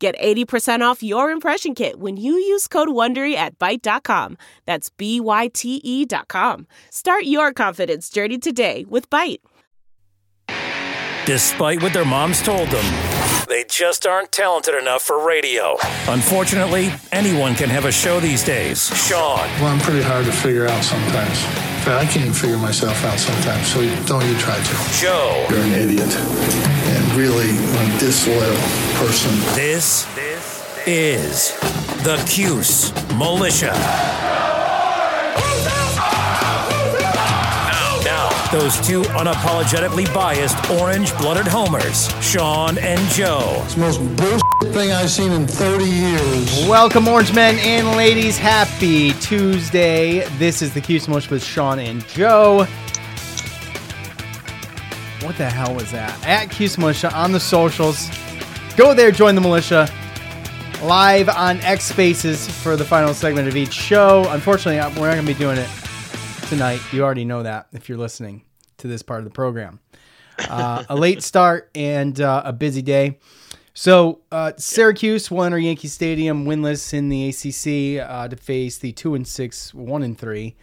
Get 80% off your impression kit when you use code WONDERY at Byte.com. That's B-Y-T-E dot com. Start your confidence journey today with Byte. Despite what their moms told them, they just aren't talented enough for radio. Unfortunately, anyone can have a show these days. Sean, Well, I'm pretty hard to figure out sometimes. In fact, I can't even figure myself out sometimes, so don't you try to. Joe, You're an idiot. And really a disloyal person. this is the Cuse Militia. Now, those two unapologetically biased orange-blooded homers, Sean and Joe. It's the most bullshit thing I've seen in 30 years. Welcome, Orange Men and ladies. Happy Tuesday. This is the Q Smush with Sean and Joe. What the hell was that? At Cuse Militia on the socials. Go there, join the militia. Live on X Spaces for the final segment of each show. Unfortunately, we're not going to be doing it tonight. You already know that if you're listening to this part of the program. Uh, a late start and uh, a busy day. So uh, Syracuse will enter Yankee Stadium winless in the ACC uh, to face the two and six, one and three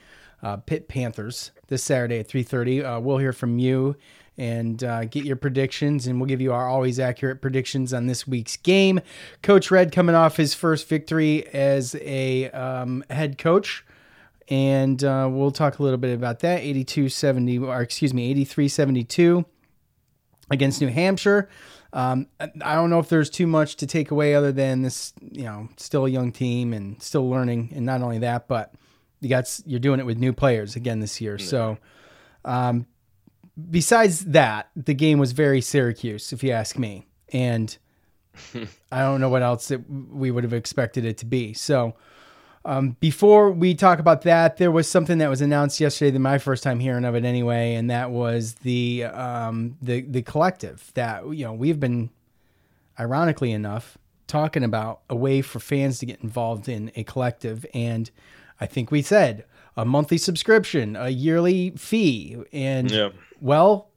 uh, Pitt Panthers this Saturday at three thirty. Uh, we'll hear from you and uh, get your predictions, and we'll give you our always accurate predictions on this week's game. Coach Red coming off his first victory as a um, head coach and uh, we'll talk a little bit about that. 82-70 or excuse me 83-72 against new hampshire. Um, I- don't know if there's too much to take away other than this you know still a young team and still learning and not only that but you got, you're doing it with new players again this year. So um, besides that the game was very syracuse if you ask me and i don't know what else that we would have expected it to be so um, before we talk about that, there was something that was announced yesterday. That my first time hearing of it, anyway, and that was the um, the the collective that you know we've been, ironically enough, talking about a way for fans to get involved in a collective, and I think we said a monthly subscription, a yearly fee, and Yeah. well,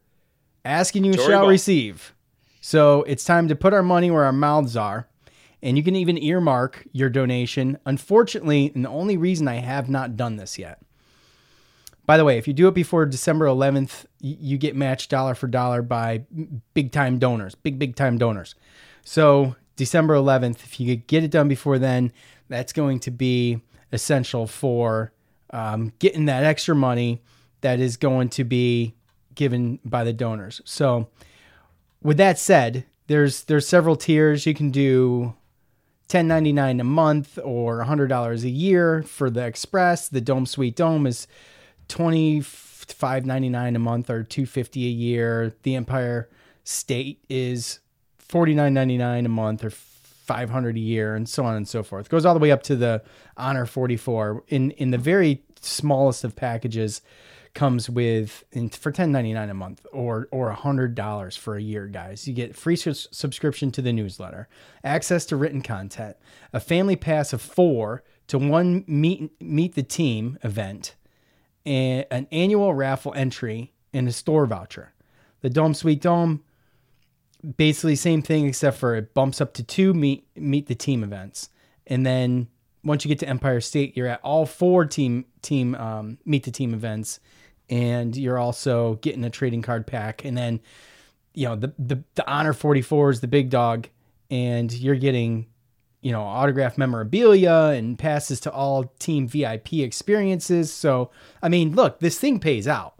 asking you Tory shall ball. receive. So it's time to put our money where our mouths are. And you can even earmark your donation. Unfortunately, and the only reason I have not done this yet. By the way, if you do it before December 11th, you get matched dollar for dollar by big time donors, big, big time donors. So, December 11th, if you could get it done before then, that's going to be essential for um, getting that extra money that is going to be given by the donors. So, with that said, there's there's several tiers. You can do 10.99 a month or $100 a year for the express. The dome suite dome is 25.99 a month or 250 a year. The empire state is 49.99 a month or 500 a year and so on and so forth. Goes all the way up to the honor 44 in in the very smallest of packages comes with in, for 10.99 a month or or $100 for a year guys. You get free sus- subscription to the newsletter access to written content a family pass of 4 to one meet meet the team event and an annual raffle entry and a store voucher. The dome suite dome basically same thing except for it bumps up to two meet meet the team events. And then once you get to empire state you're at all four team team um, meet the team events. And you're also getting a trading card pack. And then you know the the, the honor 44 is the big dog. And you're getting you know autograph memorabilia and passes to all team vip experiences. So i mean look this thing pays out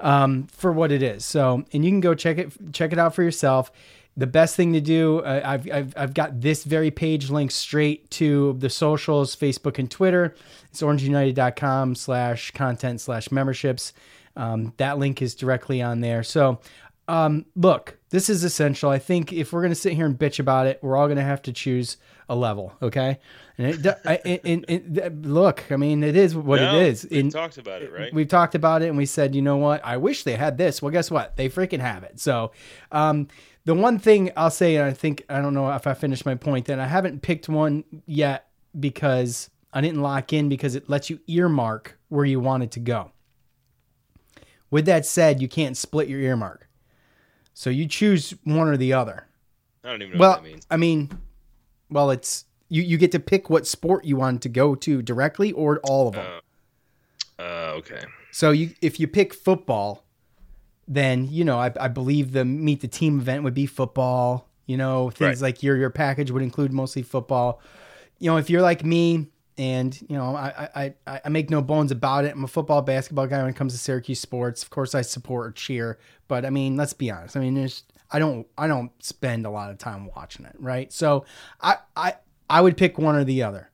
um, for what it is. So, and you can go check it check it out for yourself. The best thing to do, uh, I've, I've I've got this very page linked straight to the socials, Facebook and Twitter. It's orangeunited.com slash content slash memberships. Um, that link is directly on there. So, um, look, this is essential. I think if we're going to sit here and bitch about it, we're all going to have to choose a level, okay? And it, I- it, it, it- look, I mean, it is what No, it is. We In- talked about it, right? We've talked about it and we said, you know what? I wish they had this. Well, guess what? They freaking have it. So, um, the one thing I'll say, and I think, I don't know if I finished my point, that I haven't picked one yet because I didn't lock in because it lets you earmark where you want it to go. With that said, you can't split your earmark. So you choose one or the other. I don't even know Well, what that means. I mean, well, it's you, you get to pick what sport you want to go to directly or all of them. Uh, okay. So you if you pick football, then you know I, I believe the meet the team event would be football. You know things Right. like your your package would include mostly football. You know if you're like me and you know I I, I I make no bones about it. I'm a football basketball guy when it comes to Syracuse sports. Of course I support or cheer, but I mean let's be honest. I mean there's I don't I don't spend a lot of time watching it, right? So I I I would pick one or the other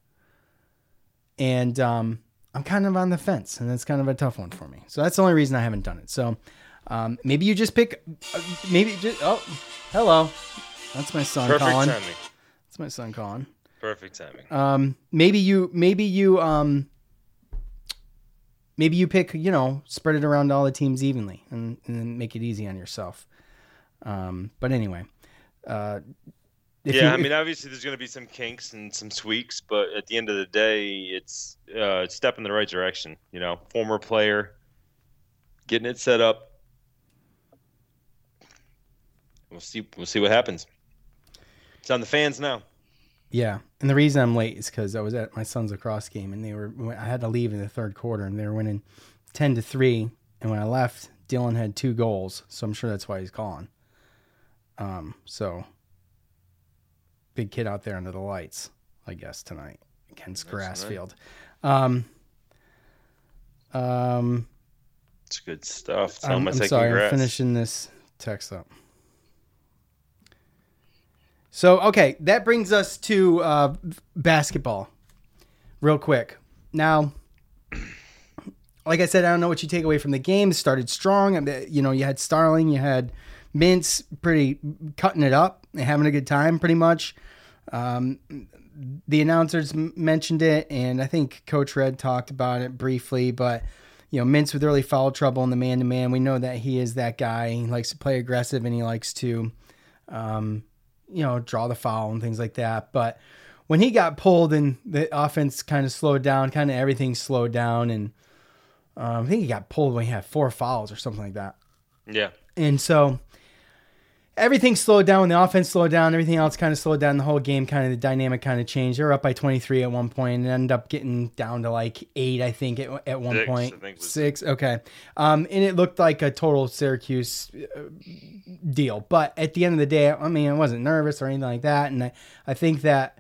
and um, I'm kind of on the fence, and it's kind of a tough one for me. So that's the only reason I haven't done it. So um, maybe you just pick, uh, maybe just oh, hello, that's my son Perfect calling. timing. That's my son calling. Perfect timing. Um, maybe you, maybe you, um, maybe you pick, you know, spread it around all the teams evenly, and, and then make it easy on yourself. Um, but anyway, uh, yeah, you- I mean, obviously there's going to be some kinks and some tweaks, but at the end of the day, it's uh, it's step in the right direction. You know, former player, getting it set up. We'll see. We'll see what happens. It's on the fans now. Yeah, and the reason I'm late is because I was at my son's lacrosse game, and they were. I had to leave in the third quarter, and they were winning ten to three. And when I left, Dylan had two goals, so I'm sure that's why he's calling. Um, so big kid out there under the lights, I guess tonight against That's right. Grassfield. Um, um, It's good stuff. Tell I'm, I'm sorry, congrats. I'm finishing this text up. So, okay, that brings us to uh, basketball, real quick. Now, like I said, I don't know what you take away from the game. It started strong. You know, you had Starling, you had Mintz, pretty cutting it up and having a good time, pretty much. Um, the announcers m- mentioned it, and I think Coach Red talked about it briefly. But you know, Mintz with early foul trouble in the man to man, we know that he is that guy. He likes to play aggressive, and he likes to, um, you know, draw the foul and things like that. But when he got pulled and the offense kind of slowed down, kind of everything slowed down, and um, I think he got pulled when he had four fouls or something like that. Yeah. And so everything slowed down when the offense slowed down, everything else kind of slowed down. The whole game kind of the dynamic kind of changed. They were up by 23 at one point and ended up getting down to like eight, I think, at, at one Six, point. I think was- Six, okay. Um, and it looked like a total Syracuse uh, deal. But at the end of the day, I mean, I wasn't nervous or anything like that. And I, I think that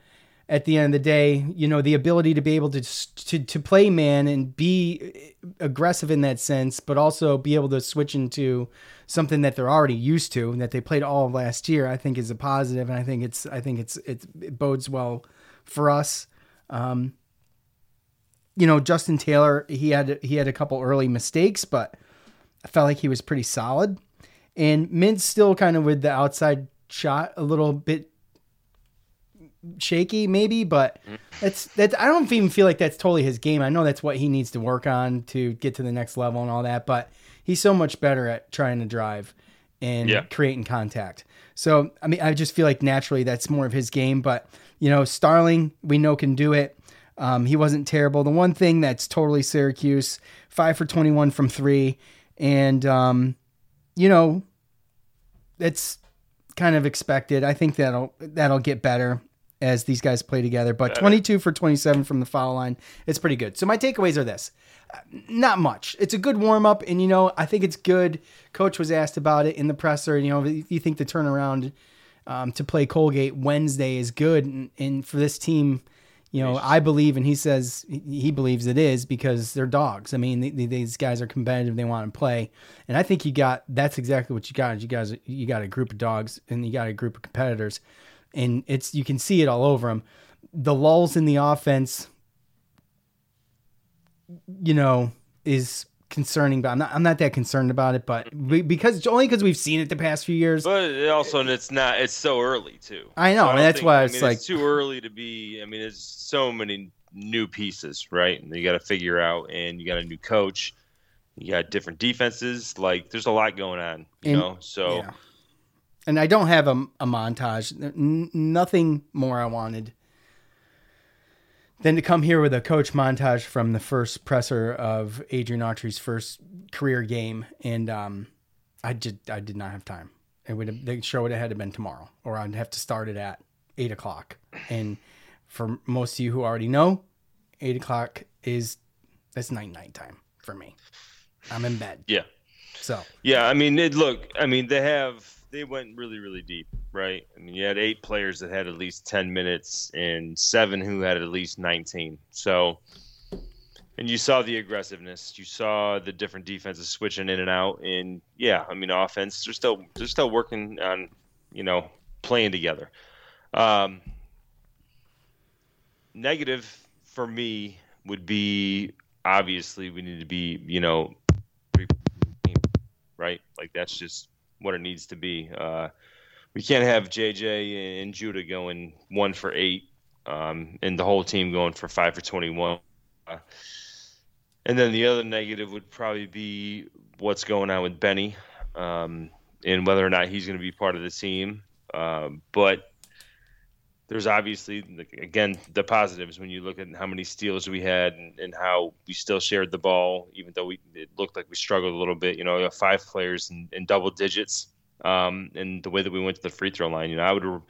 at the end of the day, you know, the ability to be able to to to play man and be aggressive in that sense, but also be able to switch into something that they're already used to and that they played all last year, I think is a positive, and I think it's I think it's it's it bodes well for us. Um, you know, Justin Taylor, he had he had a couple early mistakes, but I felt like he was pretty solid. And Mintz still kind of with the outside shot a little bit shaky, maybe, but that's that. I don't even feel like that's totally his game. I know that's what he needs to work on to get to the next level and all that, but he's so much better at trying to drive and Yeah. creating contact. So I mean, I just feel like naturally that's more of his game. But you know, Starling, we know can do it. Um, he wasn't terrible. The one thing that's totally Syracuse, five for twenty-one from three, and um, you know, it's kind of expected. I think that'll that'll get better as these guys play together. But 22 for 27 from the foul line, it's pretty good. So my takeaways are this: Uh, not much. It's a good warm up, and you know I think it's good. Coach was asked about it in the presser. You know, you think the turnaround um, to play Colgate Wednesday is good, and, and for this team. You know, I believe, and he says he believes it is because they're dogs. I mean, th- th- these guys are competitive; they want to play, and I think you got that's exactly what you got. You guys, you got a group of dogs, and you got a group of competitors, and it's you can see it all over them. The lulls in the offense, you know, is concerning, but I'm not I'm not that concerned about it. But we, because only because we've seen it the past few years. But it also, it's not. It's so early too. I know, So and that's think- why I it's like too early to be. I mean, there's so many new pieces, right? And you got to figure out, and you got a new coach. You got different defenses. Like, there's a lot going on, you And- know. So Yeah. And I don't have a, a montage. N- nothing more I wanted than to come here with a coach montage from the first presser of Adrian Autry's first career game, and um, I just I did not have time. It would have, the show would have had to been tomorrow, or I'd have to start it at eight o'clock. And for most of you who already know, eight o'clock is that's night night time for me. I'm in bed, yeah, so yeah. I mean, it look. I mean, they have. They went really, really deep, right? I mean, you had eight players that had at least ten minutes, and seven who had at least nineteen. So. And you saw the aggressiveness. You saw the different defenses switching in and out. And yeah, I mean, offense. They're still they're still working on, you know, playing together. Um, negative for me would be obviously we need to be, you know, right? Like that's just what it needs to be. Uh, we can't have JJ and Judah going one for eight, um, and the whole team going for five for twenty-one. Uh, and then the other negative would probably be what's going on with Benny, um, and whether or not he's going to be part of the team. Um, but there's obviously again the positives when you look at how many steals we had and, and how we still shared the ball, even though we it looked like we struggled a little bit. You know, five players in, in double digits, um, and the way that we went to the free throw line. You know, I would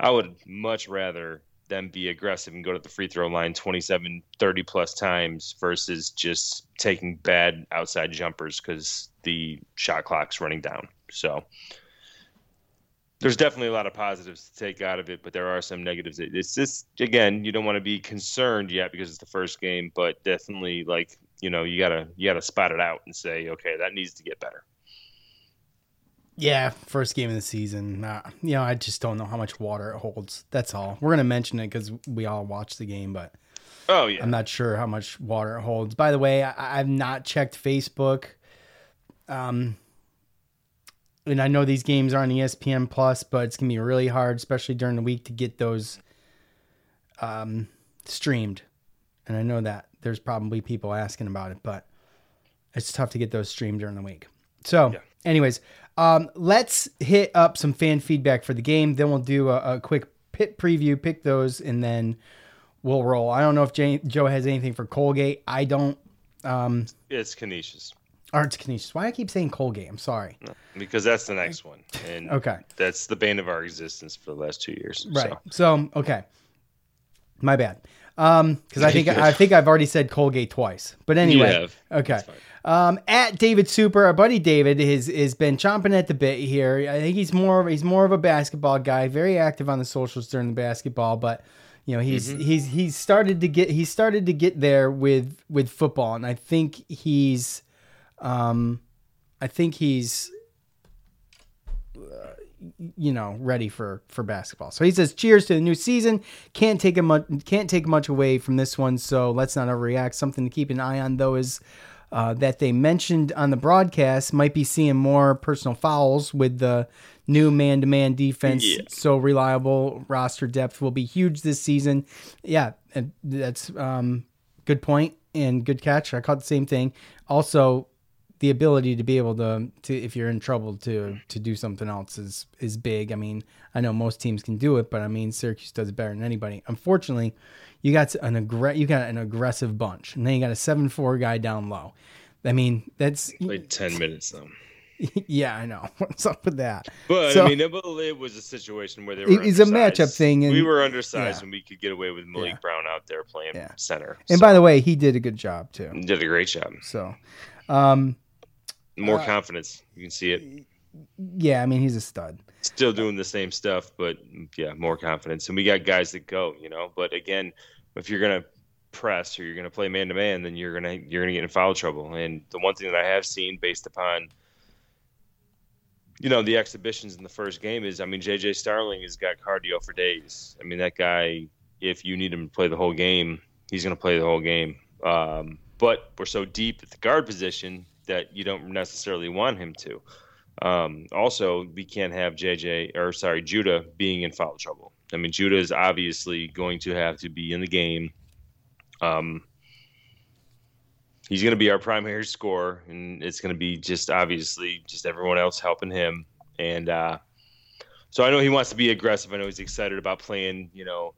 I would much rather them be aggressive and go to the free throw line 27 30 plus times versus just taking bad outside jumpers because the shot clock's running down so there's definitely a lot of positives to take out of it but there are some negatives it's just again you don't want to be concerned yet because it's the first game but definitely like you know you gotta you gotta spot it out and say okay that needs to get better Yeah, first game of the season. Uh, you know, I just don't know how much water it holds. That's all. We're gonna mention it because we all watched the game, but oh yeah I'm not sure how much water it holds. By the way, I, I've not checked Facebook. Um, and I know these games are on ESPN Plus, but it's gonna be really hard, especially during the week, to get those um streamed. And I know that there's probably people asking about it, but it's tough to get those streamed during the week. So, Yeah. anyways, um, let's hit up some fan feedback for the game. Then we'll do a, a quick Pitt preview, pick those, and then we'll roll. I don't know if Jay, Joe has anything for Colgate. I don't. Um, it's Canisius Arts Canisius. Why I keep saying Colgate? I'm sorry. because that's the next one and Okay. that's the bane of our existence for the last two years Right. so. So, okay. My bad. Um, because I think I think I've already said Colgate twice. But anyway, have. okay. Um, at David Super, our buddy David has has been chomping at the bit here. I think he's more of he's more of a basketball guy, very active on the socials during the basketball, but you know he's Mm-hmm. he's he's started to get he's started to get there with with football, and I think he's, um, I think he's you know ready for for basketball. So he says, "Cheers to the new season. Can't take a much can't take much away from this one. So let's not overreact. Something to keep an eye on though is." Uh, that they mentioned on the broadcast might be seeing more personal fouls with the new man-to-man defense. Yeah. So reliable roster depth will be huge this season. Yeah, that's um, good point and good catch. I caught the same thing. Also, the ability to be able to to if you're in trouble to to do something else is is big. I mean, I know most teams can do it, but I mean Syracuse does it better than anybody. Unfortunately, you got an aggr- you got an aggressive bunch, and then you got a seven four guy down low. I mean, that's Played 10 minutes though. yeah, I know what's up with that. But So- I mean, it, was a situation where they were. It is a matchup thing, and- we were undersized, yeah. and we could get away with Malik Yeah. Brown out there playing Yeah. center. And So, by the way, he did a good job too. he did a great job. So, um, More confidence, you can see it. yeah, I mean he's a stud. Still doing the same stuff, but yeah, more confidence. And we got guys that go, you know. But again, if you're gonna press or you're gonna play man to man, then you're gonna you're gonna get in foul trouble. And the one thing that I have seen based upon you know the exhibitions in the first game is I mean JJ Starling has got cardio for days. I mean that guy if you need him to play the whole game, he's going to play the whole game. Um, but we're so deep at the guard position that you don't necessarily want him to. Um, also, we can't have JJ or sorry Judah being in foul trouble. I mean, Judah is obviously going to have to be in the game. Um, he's going to be our primary scorer, and it's going to be just obviously just everyone else helping him. And uh, so I know he wants to be aggressive. I know he's excited about playing, you know,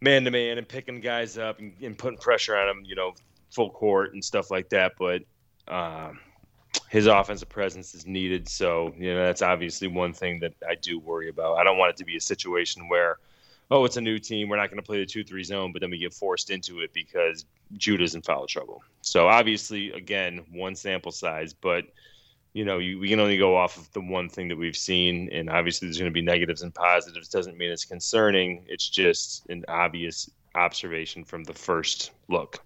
man to man and picking guys up and, and, putting pressure on them, you know, full court and stuff like that. But uh, his offensive presence is needed. So, you know, that's obviously one thing that I do worry about. I don't want it to be a situation where, oh, it's a new team. We're not going to play the 2 3 zone, but then we get forced into it because Judah's in foul trouble. So, obviously, again, one sample size, but you know, you, we can only go off of the one thing that we've seen, and obviously there's going to be negatives and positives. Doesn't mean it's concerning. It's just an obvious observation from the first look.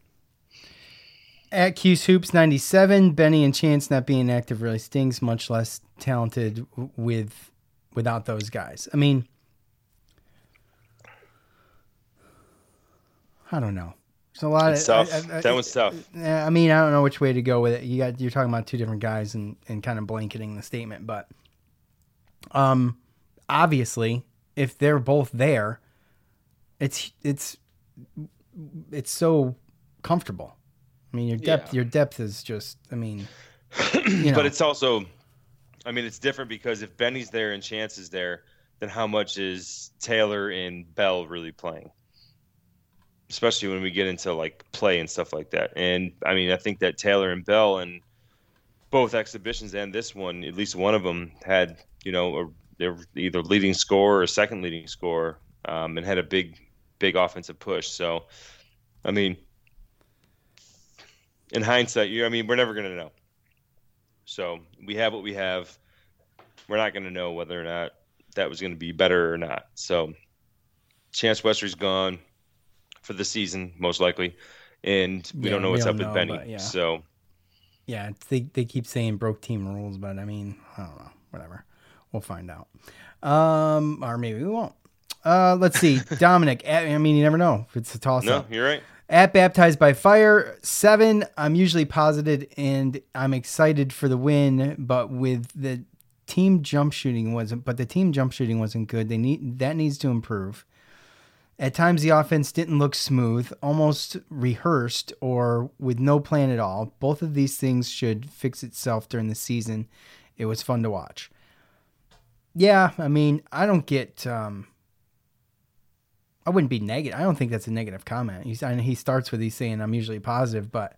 At Cuse Hoops 97, Benny and Chance not being active really stings, much less talented with without those guys. I mean, I don't know. It's a lot. It's of, tough. I, I, that was tough. I mean, I don't know which way to go with it. You got you're talking about two different guys and and kind of blanketing the statement, but um, obviously, if they're both there, it's it's it's so comfortable. I mean, your depth yeah. your depth is just. I mean, you know. but it's also, I mean, it's different because if Benny's there and Chance is there, then how much is Taylor and Bell really playing? especially when we get into like play and stuff like that. And I mean, I think that Taylor and Bell and both exhibitions and this one, at least one of them had, you know, a, they were either leading score or second leading score, um, and had a big, big offensive push. So, I mean, in hindsight, you, I mean, we're never going to know. So we have what we have. We're not going to know whether or not that was going to be better or not. So, Chance Westry's gone for the season, most likely, and we yeah, don't know what's up know, with Benny. Yeah. So, yeah, they they keep saying broke team rules, but I mean, I don't know. Whatever, we'll find out. Um, or maybe we won't. Uh, let's see, Dominic. I mean, you never know. It's a toss up. No, you're right. At baptized by fire seven. I'm usually positive and I'm excited for the win, but with the team jump shooting wasn't. But the team jump shooting wasn't good. They need that needs to improve. At times, the offense didn't look smooth, almost rehearsed, or with no plan at all. Both of these things should fix itself during the season. It was fun to watch. Yeah, I mean, I don't get. Um, I wouldn't be negative. I don't think that's a negative comment. He's, I he starts with he's saying I'm usually positive, but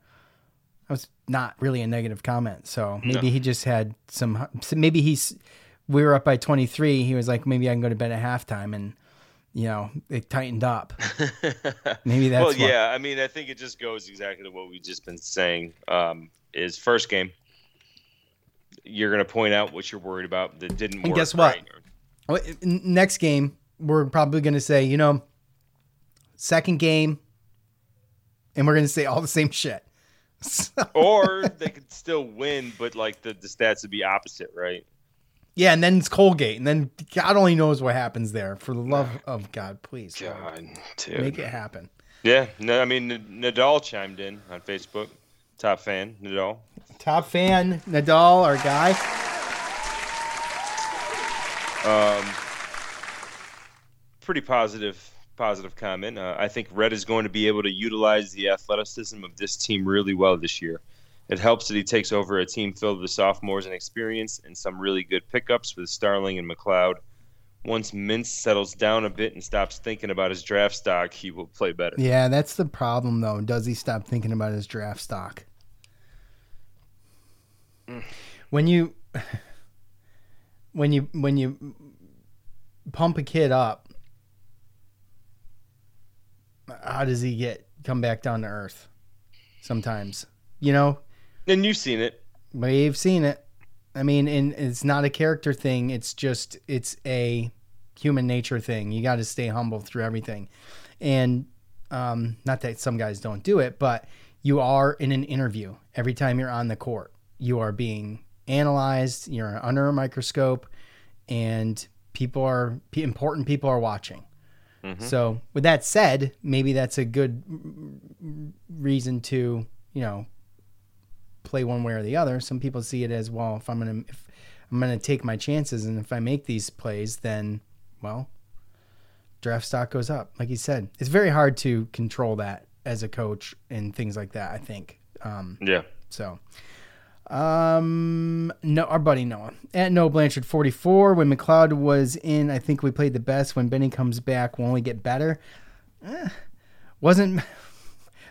that was not really a negative comment. So maybe no. he just had some. Maybe he's. We were up by 23. He was like, maybe I can go to bed at halftime, and you know, it tightened up. Maybe that's well, yeah. I mean, I think it just goes exactly to what we've just been saying. Um, is first game, you're going to point out what you're worried about that didn't. And work guess what? Right. Next game, we're probably going to say, you know, second game, and we're going to say all the same shit. or they could still win, but like the, the stats would be opposite, right? Yeah, and then it's Colgate, and then God only knows what happens there. For the love of God, please, God, make it happen. Yeah, no, I mean Nadal chimed in on Facebook. Top fan, Nadal. Top fan, Nadal, our guy. Um, pretty positive, positive comment. Uh, I think Red is going to be able to utilize the athleticism of this team really well this year. It helps that he takes over a team filled with sophomores and experience and some really good pickups with Starling and McLeod. Once Mintz settles down a bit and stops thinking about his draft stock, he will play better. Yeah, that's the problem, though. Does he stop thinking about his draft stock? Mm. When you, when you, when you pump a kid up, how does he get come back down to earth? Sometimes, you know, and you've seen it. We've seen it. I mean, and it's not a character thing. It's just it's a human nature thing. You got to stay humble through everything, and um, not that some guys don't do it, but you are in an interview every time you're on the court. You are being analyzed. You're under a microscope, and people are important. People are watching. Mm-hmm. So, with that said, maybe that's a good reason to, you know, play one way or the other. Some people see it as well. If I'm gonna, if I'm gonna take my chances, and if I make these plays, then, well, draft stock goes up. Like you said, it's very hard to control that as a coach and things like that. I think. Um, Yeah. so, um, no, our buddy Noah at Noah Blanchard 44. When McLeod was in, I think we played the best. When Benny comes back, we'll only get better. Eh, wasn't.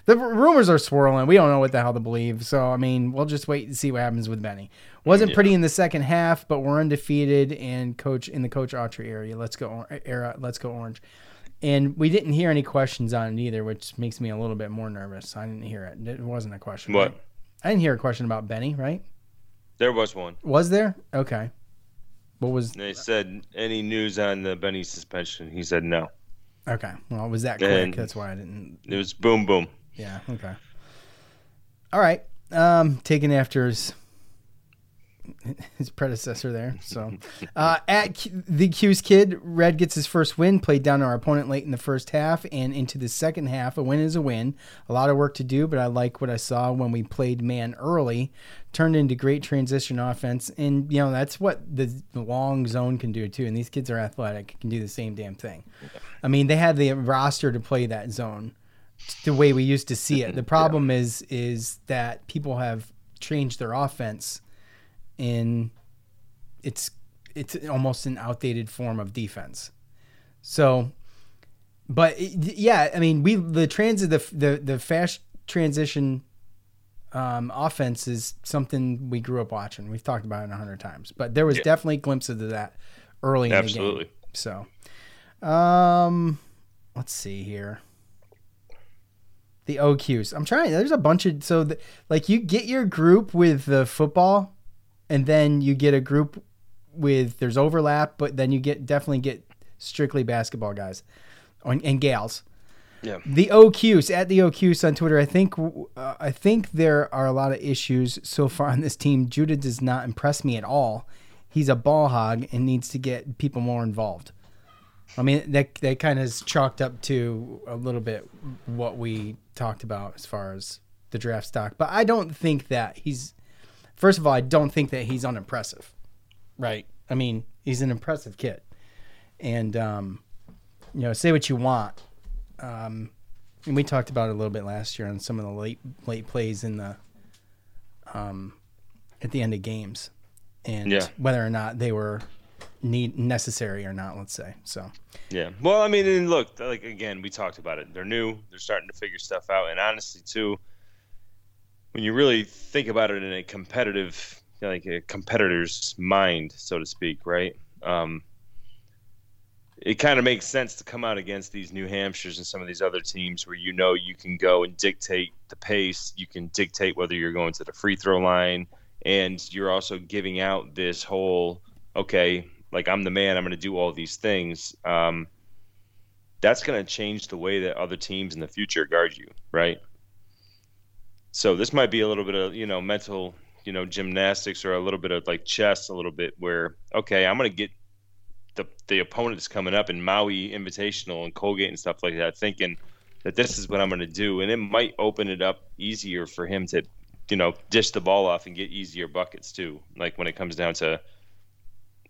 The rumors are swirling. We don't know what the hell to believe. So, I mean, we'll just wait and see what happens with Benny. Wasn't pretty in the second half, but we're undefeated and coach in the coach Autry area. Let's go era. Let's go orange. And we didn't hear any questions on it either, which makes me a little bit more nervous. I didn't hear it. It wasn't a question. What? right? I didn't hear a question about Benny, right? There was one. Was there? Okay. What was They said any news on the Benny suspension. He said no. okay? Well, it was that quick. And- That's why I didn't. It was boom boom. Yeah. Okay. All right. Um, taken after his his predecessor there. So, uh, at the Cuse kid, Red gets his first win. Played down our opponent late in the first half and into the second half. A win is a win. A lot of work to do, but I like what I saw when we played man early. Turned into great transition offense, and you know that's what the long zone can do too. And these kids are athletic, can do the same damn thing. I mean, they had the roster to play that zone the way we used to see it. The problem is is that people have changed their offense in it's it's almost an outdated form of defense. So but yeah, I mean, we the transit the the the fast transition um, offense is something we grew up watching. We've talked about it a hundred times, but there was Yeah. definitely glimpses of that early in the Absolutely. game. So, um, let's see here. The OQs. I'm trying. There's a bunch of so the, like you get your group with the football, and then you get a group with there's overlap, but then you get definitely get strictly basketball guys and, and gals. Yeah. The OQs at the OQs on Twitter. I think uh, I think there are a lot of issues so far on this team. Judah does not impress me at all. He's a ball hog and needs to get people more involved. I mean that that kind of is chalked up to a little bit what we talked about as far as the draft stock. But I don't think that he's. First of all, I don't think that he's unimpressive. Right. I mean, he's an impressive kid, and um, you know, say what you want. Um, and we talked about it a little bit last year on some of the late late plays in the um, at the end of games, and Yeah. whether or not they were need necessary or not. Let's say so. Yeah. Well, I mean, and look, like again, we talked about it. They're new. They're starting to figure stuff out. And honestly, too, when you really think about it in a competitive, like a competitor's mind, so to speak, right? Um, it kind of makes sense to come out against these New Hampshires and some of these other teams where you know you can go and dictate the pace. You can dictate whether you're going to the free throw line, and you're also giving out this whole okay, like I'm the man, I'm going to do all these things. Um, that's going to change the way that other teams in the future guard you, right? So this might be a little bit of you know mental, you know, gymnastics or a little bit of like chess, a little bit where okay, I'm going to get the the opponents coming up in Maui Invitational and Colgate and stuff like that, thinking that this is what I'm going to do, and it might open it up easier for him to, you know, dish the ball off and get easier buckets too. Like when it comes down to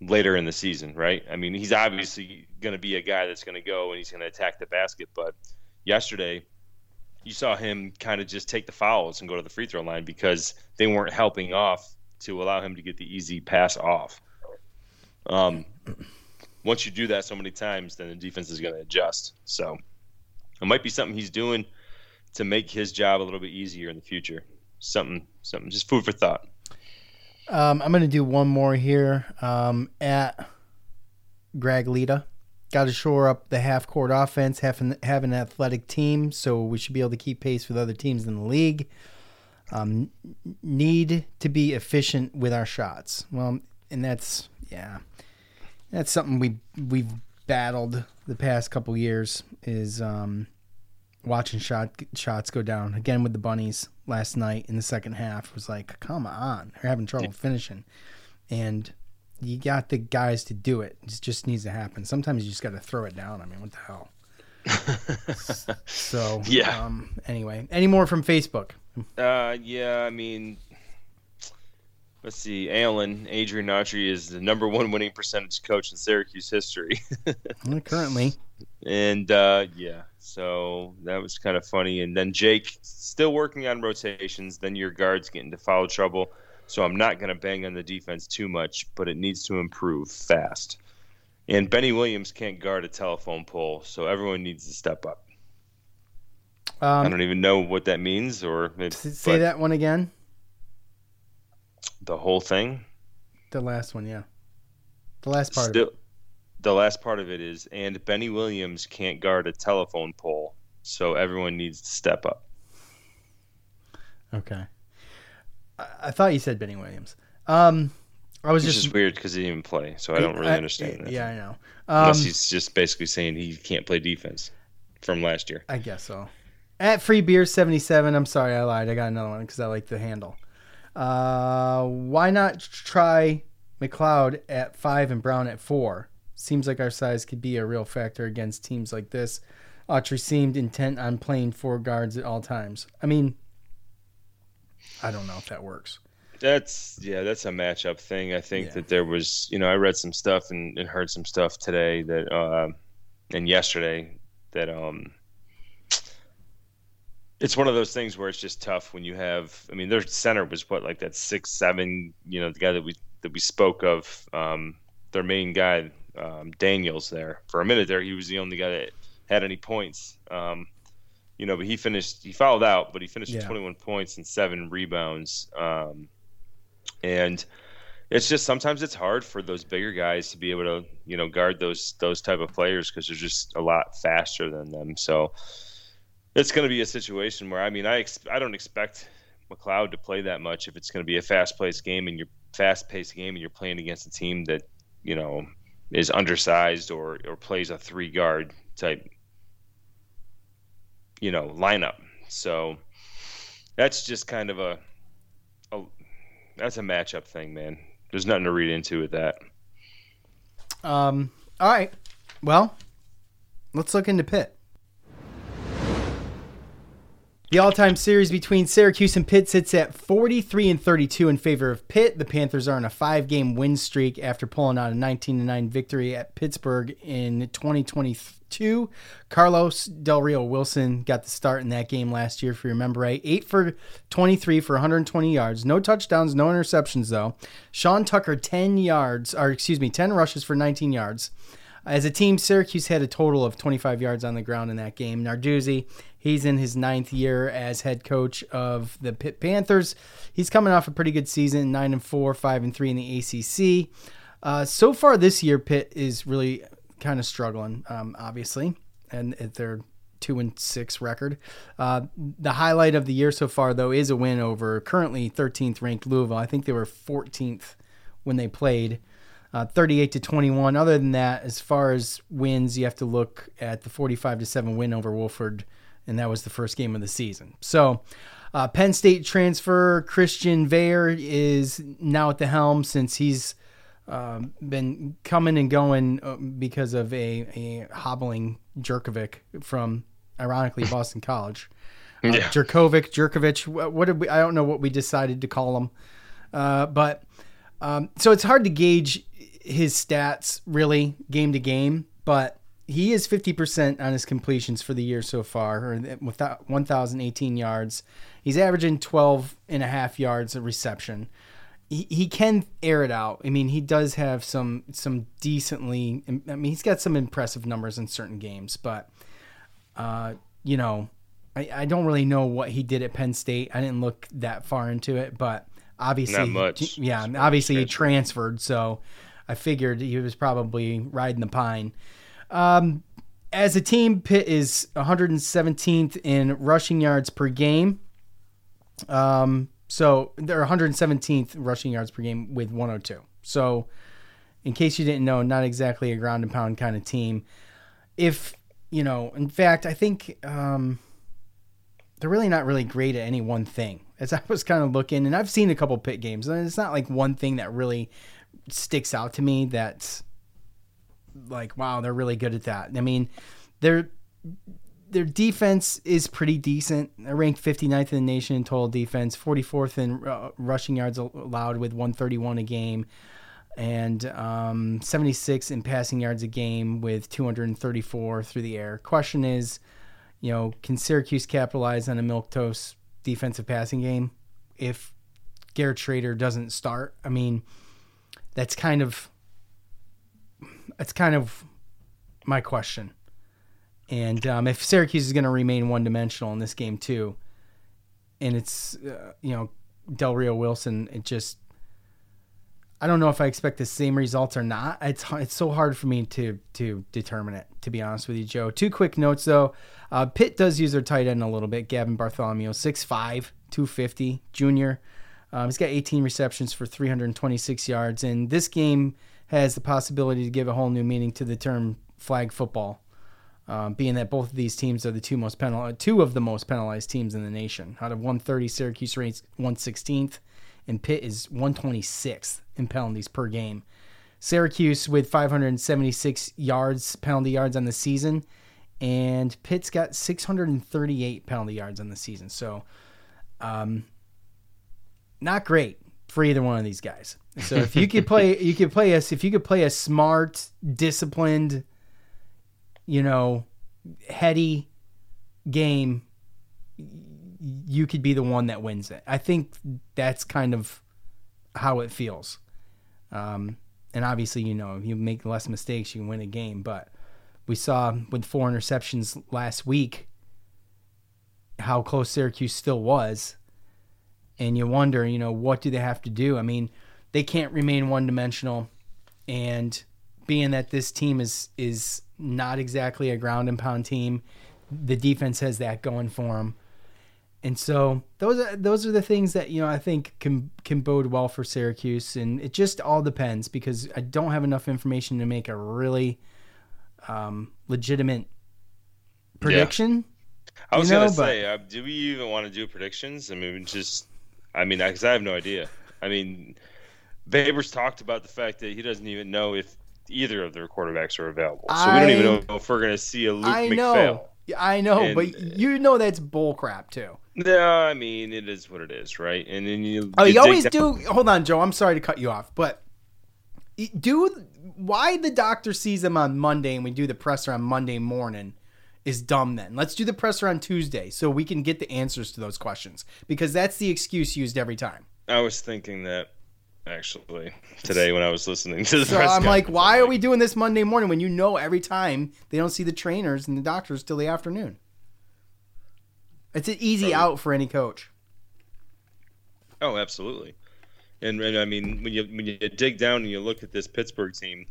later in the season, right? I mean, he's obviously going to be a guy that's going to go and he's going to attack the basket. But yesterday, you saw him kind of just take the fouls and go to the free throw line because they weren't helping off to allow him to get the easy pass off. Um, once you do that so many times, then the defense is going to adjust. So it might be something he's doing to make his job a little bit easier in the future. Something, something, just food for thought. Um, I'm going to do one more here um, at Greg Lita. Got to shore up the half court offense, have an, have an athletic team, so we should be able to keep pace with other teams in the league. Um, need to be efficient with our shots. Well, and that's yeah, that's something we we've battled the past couple years is um, watching shot shots go down again with the bunnies last night in the second half was like come on they're having trouble finishing and you got the guys to do it it just needs to happen sometimes you just got to throw it down i mean what the hell so Yeah. Um, anyway, any more from Facebook? Uh, yeah, I mean, let's see. Alan Adrian Autry is the number one winning percentage coach in Syracuse history, Currently, and uh, yeah, so that was kind of funny. And then Jake still working on rotations. Then your guards get into foul trouble. So I'm not going to bang on the defense too much, but it needs to improve fast. And Benny Williams can't guard a telephone pole, so everyone needs to step up. I um, don't even know what that means, or it, say that one again. the whole thing. The last one, yeah. The last part. Still, of it. the last part of it is, and Benny Williams can't guard a telephone pole, so everyone needs to step up. Okay. I, I thought you said Benny Williams. Um, I was Which just is weird because he didn't even play, so I don't really I- understand that. Yeah, I know. Unless Um, he's just basically saying he can't play defense from last year. I guess so. At free beer seventy seven. I'm sorry, I lied. I got another one because I like the handle. Uh, why not try McLeod at five and Brown at four? Seems like our size could be a real factor against teams like this. Autry seemed intent on playing four guards at all times. I mean, I don't know if that works. That's yeah, that's a matchup thing. I think Yeah. that there was, you know, I read some stuff and, and heard some stuff today that, uh, and yesterday that um, it's one of those things where it's just tough when you have. I mean, their center was what like that six seven, you know, the guy that we that we spoke of, um, their main guy, um, Daniels. There for a minute there, he was the only guy that had any points. Um, you know, but he finished. He fouled out, but he finished with 21 points and seven rebounds. Um, and it's just sometimes it's hard for those bigger guys to be able to you know guard those those type of players because they're just a lot faster than them. So it's going to be a situation where I mean I ex- I don't expect McLeod to play that much if it's going to be a fast paced game and you're fast paced game and you're playing against a team that you know is undersized or or plays a three guard type you know lineup. So that's just kind of a, a that's a matchup thing, man. There's nothing to read into with that. Um, all right. Well, let's look into Pitt. The all-time series between Syracuse and Pitt sits at 43 and 32 in favor of Pitt. The Panthers are on a five-game win streak after pulling out a 19-9 victory at Pittsburgh in 2022. Carlos Del Rio Wilson got the start in that game last year, if you remember right. 8 for 23 for 120 yards. No touchdowns, no interceptions, though. Sean Tucker, 10 yards, or excuse me, 10 rushes for 19 yards. As a team, Syracuse had a total of 25 yards on the ground in that game. Narduzzi, he's in his ninth year as head coach of the Pitt Panthers. He's coming off a pretty good season, nine and four, five and three in the ACC. Uh, so far this year, Pitt is really kind of struggling, um, obviously, and they're two and six record. Uh, the highlight of the year so far, though, is a win over currently 13th ranked Louisville. I think they were 14th when they played uh, 38 to 21. Other than that, as far as wins, you have to look at the 45 to 7 win over Wofford, and that was the first game of the season. So, uh, Penn State transfer Christian Veilleux is now at the helm since he's um, been coming and going uh, because of a, a hobbling Jurkovec from, ironically, Boston College. Uh, Yeah. Jurkovec, Jerkovich, what, what did we? I don't know what we decided to call him, uh, but um, so it's hard to gauge his stats really game to game, but he is 50% on his completions for the year so far, or with 1,018 yards. He's averaging 12 and a half yards a reception. He, he can air it out. I mean, he does have some some decently. I mean, he's got some impressive numbers in certain games, but uh, you know, I, I don't really know what he did at Penn State. I didn't look that far into it, but obviously, Not much. yeah, obviously he transferred, so I figured he was probably riding the pine. Um, as a team, Pitt is 117th in rushing yards per game. Um, so they're 117th rushing yards per game with 102. So, in case you didn't know, not exactly a ground and pound kind of team. If you know, in fact, I think um, they're really not really great at any one thing. As I was kind of looking, and I've seen a couple Pitt games, and it's not like one thing that really sticks out to me. That's like, wow, they're really good at that. I mean, they're their defense is pretty decent. They're ranked 59th in the nation in total defense, 44th in uh, rushing yards allowed with 131 a game, and um, 76 in passing yards a game with 234 through the air. Question is, you know, can Syracuse capitalize on a milk toast defensive passing game if Garrett Shrader doesn't start? I mean, that's kind of that's kind of my question. And um, if Syracuse is going to remain one dimensional in this game too, and it's uh, you know Del Rio Wilson, it just I don't know if I expect the same results or not. It's it's so hard for me to to determine it. To be honest with you, Joe. Two quick notes though. Uh, Pitt does use their tight end a little bit. Gavin Bartholomew, 6'5", 250, junior. Um, he's got 18 receptions for 326 yards, and this game has the possibility to give a whole new meaning to the term flag football um, being that both of these teams are the two most penal, two of the most penalized teams in the nation. Out of 130, Syracuse ranks 116th, and Pitt is 126th in penalties per game. Syracuse with 576 yards, penalty yards on the season, and Pitt's got 638 penalty yards on the season. So, um, not great for either one of these guys. So if you could play, you could play us. If you could play a smart, disciplined you know, heady game, you could be the one that wins it. I think that's kind of how it feels. Um, and obviously, you know, if you make less mistakes, you can win a game. But we saw with four interceptions last week how close Syracuse still was. And you wonder, you know, what do they have to do? I mean, they can't remain one dimensional. And being that this team is is not exactly a ground and pound team. The defense has that going for them. And so those are those are the things that you know I think can can bode well for Syracuse, and it just all depends because I don't have enough information to make a really um, legitimate prediction. Yeah. I was know, gonna say, uh, do we even want to do predictions? I mean, just I mean, because I have no idea. I mean, Babers talked about the fact that he doesn't even know if either of their quarterbacks are available. So I, we don't even know if we're going to see a Luke I know. I know, and, but you know that's bullcrap too. No, I mean it is what it is, right? And then you. Oh, you, always do. Hold on, Joe. I'm sorry to cut you off, but do why the doctor sees them on Monday and we do the presser on Monday morning is dumb. Then let's do the presser on Tuesday so we can get the answers to those questions because that's the excuse used every time. I was thinking that actually today when I was listening to the. So I'm like, why are we doing this Monday morning when you know every time they don't see the trainers and the doctors till the afternoon? It's an easy out for any coach. Oh, absolutely, and and I mean when you when you dig down and you look at this Pittsburgh team,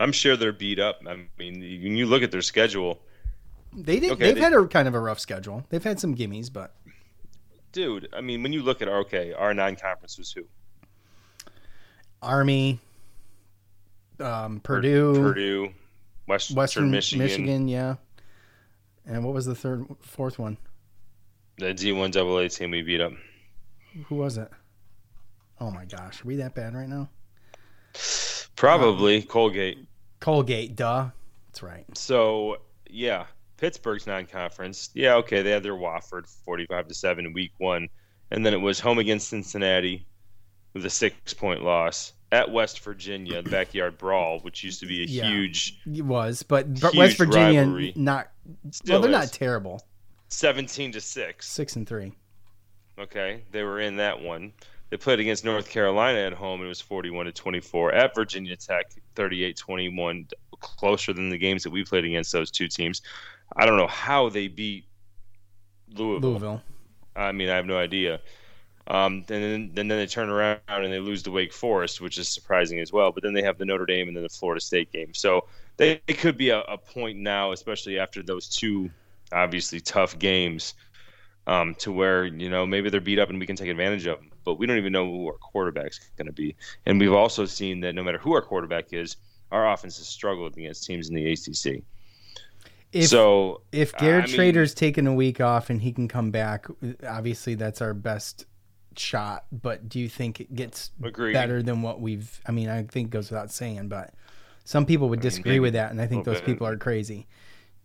I'm sure they're beat up. I mean, when you look at their schedule, they did. Okay, they've they, had a kind of a rough schedule. They've had some gimmies, but dude, I mean, when you look at okay, our nine conference was who? Army, um, Purdue, Purdue, West, Western Michigan. Michigan, yeah. And what was the third, fourth one? The D1 AA team we beat up. Who was it? Oh my gosh, are we that bad right now? Probably um, Colgate. Colgate, duh. That's right. So yeah, Pittsburgh's non-conference. Yeah, okay, they had their Wofford 45 to 7 in week 1 and then it was home against Cincinnati with a 6-point loss at West Virginia, the backyard brawl, which used to be a yeah, huge it was, but West Virginia rivalry. not Still well, they're is. not terrible. 17 to 6. 6 and 3. Okay, they were in that one. They played against North Carolina at home. and It was 41 to 24. At Virginia Tech, 38-21, closer than the games that we played against those two teams. I don't know how they beat Louisville. Louisville. I mean, I have no idea. Um, and then, and then they turn around and they lose to Wake Forest, which is surprising as well. But then they have the Notre Dame and then the Florida State game. So they, it could be a, a point now, especially after those two obviously tough games, um, to where you know maybe they're beat up and we can take advantage of them. But we don't even know who our quarterback's going to be. And we've also seen that no matter who our quarterback is, our offense has struggled against teams in the ACC. If, so if Garrett I mean, Shrader's taking a week off and he can come back, obviously that's our best shot. But do you think it gets agreed. better than what we've? I mean, I think it goes without saying, but some people would disagree I mean, with that, and I think those bit. people are crazy.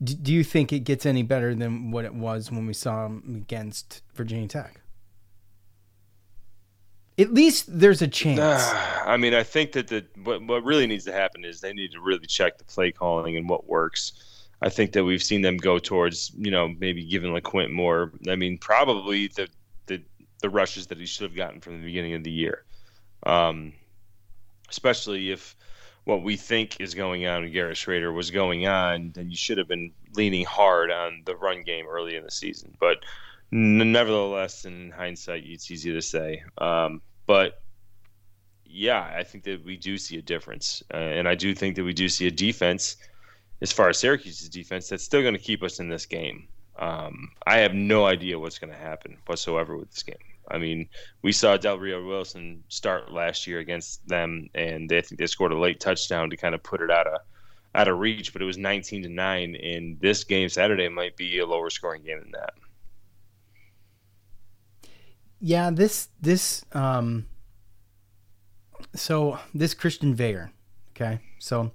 D- do you think it gets any better than what it was when we saw him against Virginia Tech? At least there's a chance. I mean, I think that the what, what really needs to happen is they need to really check the play calling and what works. I think that we've seen them go towards, you know, maybe giving LeQuint more. I mean, probably the the, the rushes that he should have gotten from the beginning of the year, um, especially if what we think is going on with Garrett Shrader was going on, then you should have been leaning hard on the run game early in the season. But nevertheless, in hindsight, it's easy to say. Um, but yeah, I think that we do see a difference, uh, and I do think that we do see a defense, as far as Syracuse's defense, that's still going to keep us in this game. Um, I have no idea what's going to happen whatsoever with this game. I mean, we saw Del Rio Wilson start last year against them, and they I think they scored a late touchdown to kind of put it out of out of reach, but it was 19 to nine. And this game Saturday might be a lower scoring game than that. Yeah, this this um so this Christian Veilleux, okay? So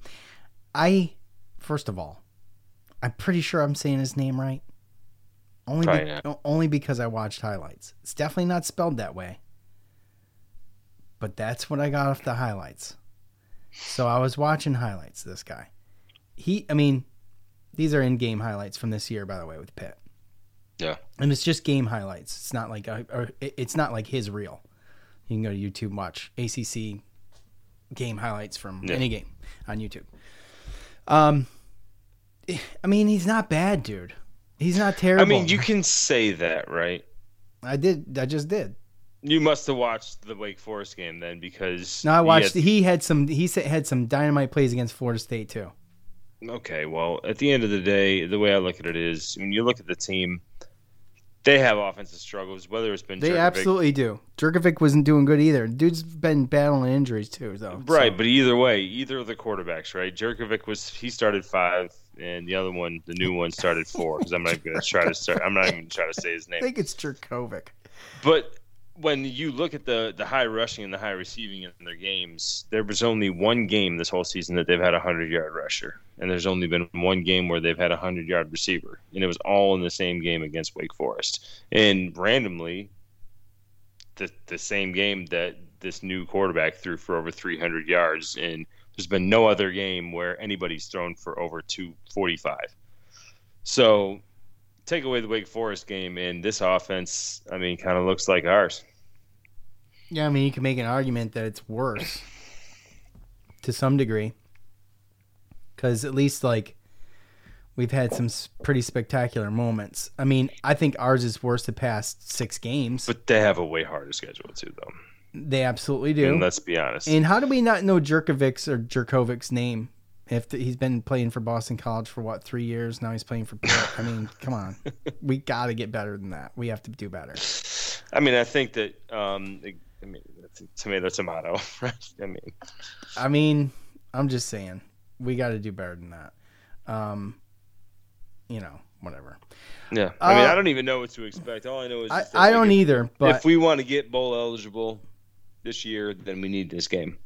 I first of all, I'm pretty sure I'm saying his name right. Only be, only because I watched highlights. It's definitely not spelled that way. But that's what I got off the highlights. So I was watching highlights this guy. He I mean, these are in-game highlights from this year by the way with Pitt. Yeah. And it's just game highlights. It's not like a, or it's not like his reel. You can go to YouTube and watch ACC game highlights from yeah. any game on YouTube. Um, I mean, he's not bad, dude. He's not terrible. I mean, you can say that, right? I did. I just did. You must have watched the Wake Forest game then, because no, I watched. He had, he had some. He had some dynamite plays against Florida State too. Okay, well, at the end of the day, the way I look at it is, when you look at the team, they have offensive struggles. Whether it's been they Jurkovec, absolutely do. Jurkovec wasn't doing good either. Dude's been battling injuries too, though. Right, so. but either way, either of the quarterbacks, right? Jurkovec was he started five, and the other one, the new one, started four. Because I'm not going to try to start. I'm not even going to try to say his name. I think it's Jurkovec. But when you look at the the high rushing and the high receiving in their games, there was only one game this whole season that they've had a hundred yard rusher, and there's only been one game where they've had a hundred yard receiver, and it was all in the same game against Wake Forest. And randomly, the the same game that this new quarterback threw for over 300 yards, and there's been no other game where anybody's thrown for over 245. So take away the Wake Forest game, and this offense, I mean, kind of looks like ours. Yeah, I mean, you can make an argument that it's worse to some degree, because at least like we've had some pretty spectacular moments. I mean, I think ours is worse the past six games. But they have a way harder schedule too, though. They absolutely do. And let's be honest. And how do we not know Jurkovic's or Jurkovic's name? If the, he's been playing for Boston College for what three years now, he's playing for Pitt. I mean, come on, we got to get better than that. We have to do better. I mean, I think that. Um, I mean, tomato, tomato, right? I mean, I mean, I'm just saying we got to do better than that. Um, you know, whatever. Yeah, I mean, uh, I don't even know what to expect. All I know is I, I don't if, either. But if we want to get bowl eligible this year, then we need this game.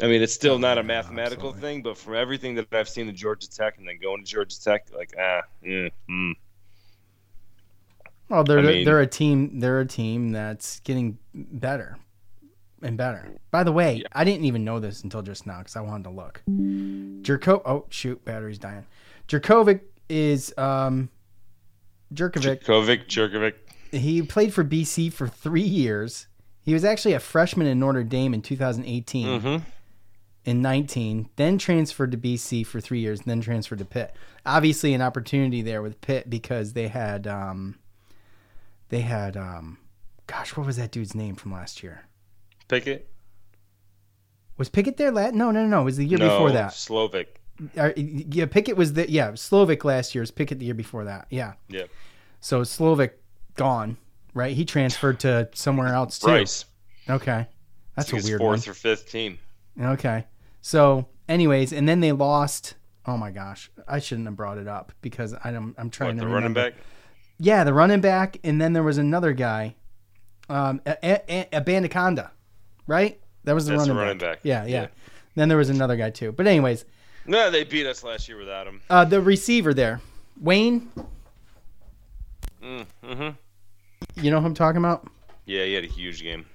I mean, it's still not a mathematical Absolutely. thing, but from everything that I've seen at Georgia Tech and then going to Georgia Tech, like ah, yeah, mm. Well, they're I mean, they're a team. They're a team that's getting better and better. By the way, yeah. I didn't even know this until just now because I wanted to look. Jerko. Oh shoot, battery's dying. Jerkovic is um, Jerkovic. Jerkovic, Jurkovec. He played for BC for three years. He was actually a freshman in Notre Dame in 2018. Mm-hmm in 19, then transferred to BC for three years, then transferred to Pitt. Obviously, an opportunity there with Pitt because they had, um, they had, um, gosh, what was that dude's name from last year? Pickett. Was Pickett there? last? no, no, no. It was the year no, before that. Slovis. Uh, yeah, Pickett was the yeah Slovis last year. Was Pickett the year before that? Yeah. Yeah. So Slovis gone, right? He transferred to somewhere else too. Rice. Okay, that's a weird fourth one. or fifth team. Okay, so, anyways, and then they lost. Oh my gosh, I shouldn't have brought it up because I'm I'm trying what, to the remember. running back. Yeah, the running back, and then there was another guy, um, a, a, Abanikanda, right? That was the running, running back. back. Yeah, yeah, yeah. Then there was another guy too. But anyways, No, they beat us last year without him. Uh, the receiver there, Wayne. Mm, hmm You know who I'm talking about? Yeah, he had a huge game.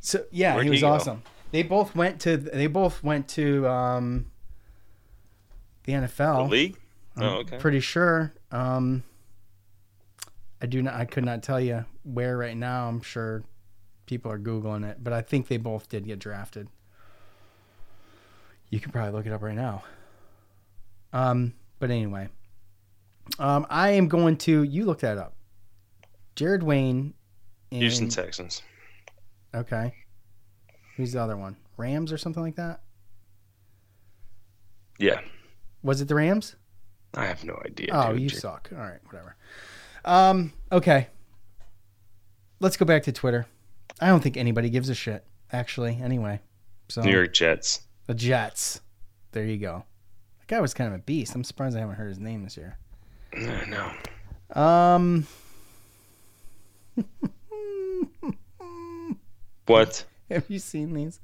So yeah, Where'd he was awesome. They both went to they both went to um, the NFL. The league? I'm Oh, okay. Pretty sure. Um, I do not. I could not tell you where right now. I'm sure people are googling it, but I think they both did get drafted. You can probably look it up right now. Um, but anyway, um, I am going to. You look that up. Jared Wayne. Houston Texans. Okay. Who's the other one? Rams or something like that? Yeah. Was it the Rams? I have no idea. Oh, dude. you suck. All right, whatever. Um, okay. Let's go back to Twitter. I don't think anybody gives a shit, actually, anyway. So New York Jets. the Jets. There you go. That guy was kind of a beast. I'm surprised I haven't heard his name this year. No. Um What? have you seen these?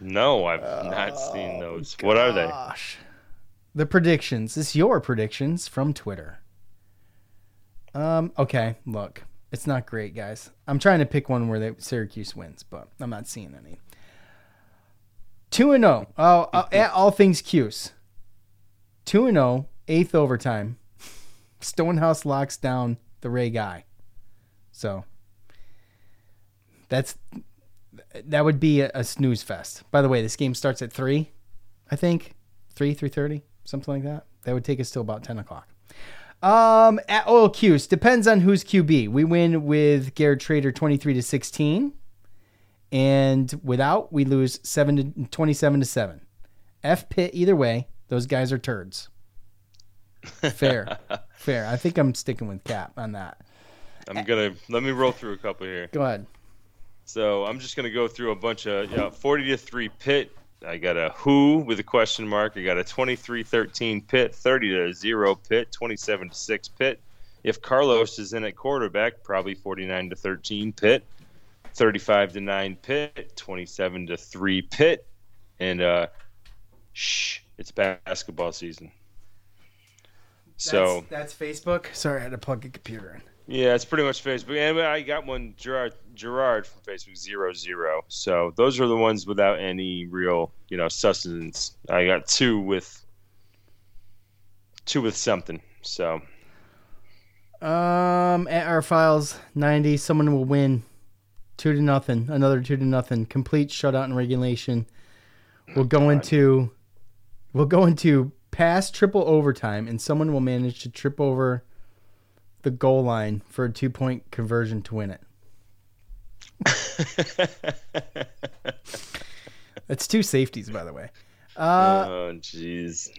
No, I've not seen those. What are they? Gosh. The predictions. It's your predictions from Twitter. Um, okay, look. It's not great, guys. I'm trying to pick one where they, Syracuse wins, but I'm not seeing any. 2 and 0. Oh, uh, at all things Cuse. 2 and 0, eighth overtime. Stonehouse locks down the Ray guy. So that's that would be a, a snooze fest. By the way, this game starts at three, I think, three three thirty, something like that. That would take us till about ten o'clock. Um, at Oil Q's depends on who's QB. We win with Garrett Shrader twenty three to sixteen, and without we lose seven to twenty seven to seven. F Pitt either way. Those guys are turds. Fair, fair. I think I'm sticking with Cap on that. I'm gonna let me roll through a couple here. Go ahead. So I'm just gonna go through a bunch of yeah, 40 to three Pitt. I got a who with a question mark. I got a 23-13 Pitt, 30 to zero Pitt, 27 to six Pitt. If Carlos is in at quarterback, probably 49 to 13 Pitt, 35 to nine Pitt, 27 to three Pitt, and uh, shh, it's basketball season. So that's, that's Facebook. Sorry, I had to plug a computer in. Yeah, it's pretty much Facebook. And I got one Gerard Gerard from Facebook zero zero. So those are the ones without any real, you know, sustenance. I got two with two with something. So Um, at our files ninety, someone will win two to nothing. Another two to nothing. Complete shutout in regulation. We'll go into we'll go into past triple overtime, and someone will manage to trip over the goal line for a two point conversion to win it. That's two safeties, by the way. Uh, oh jeez.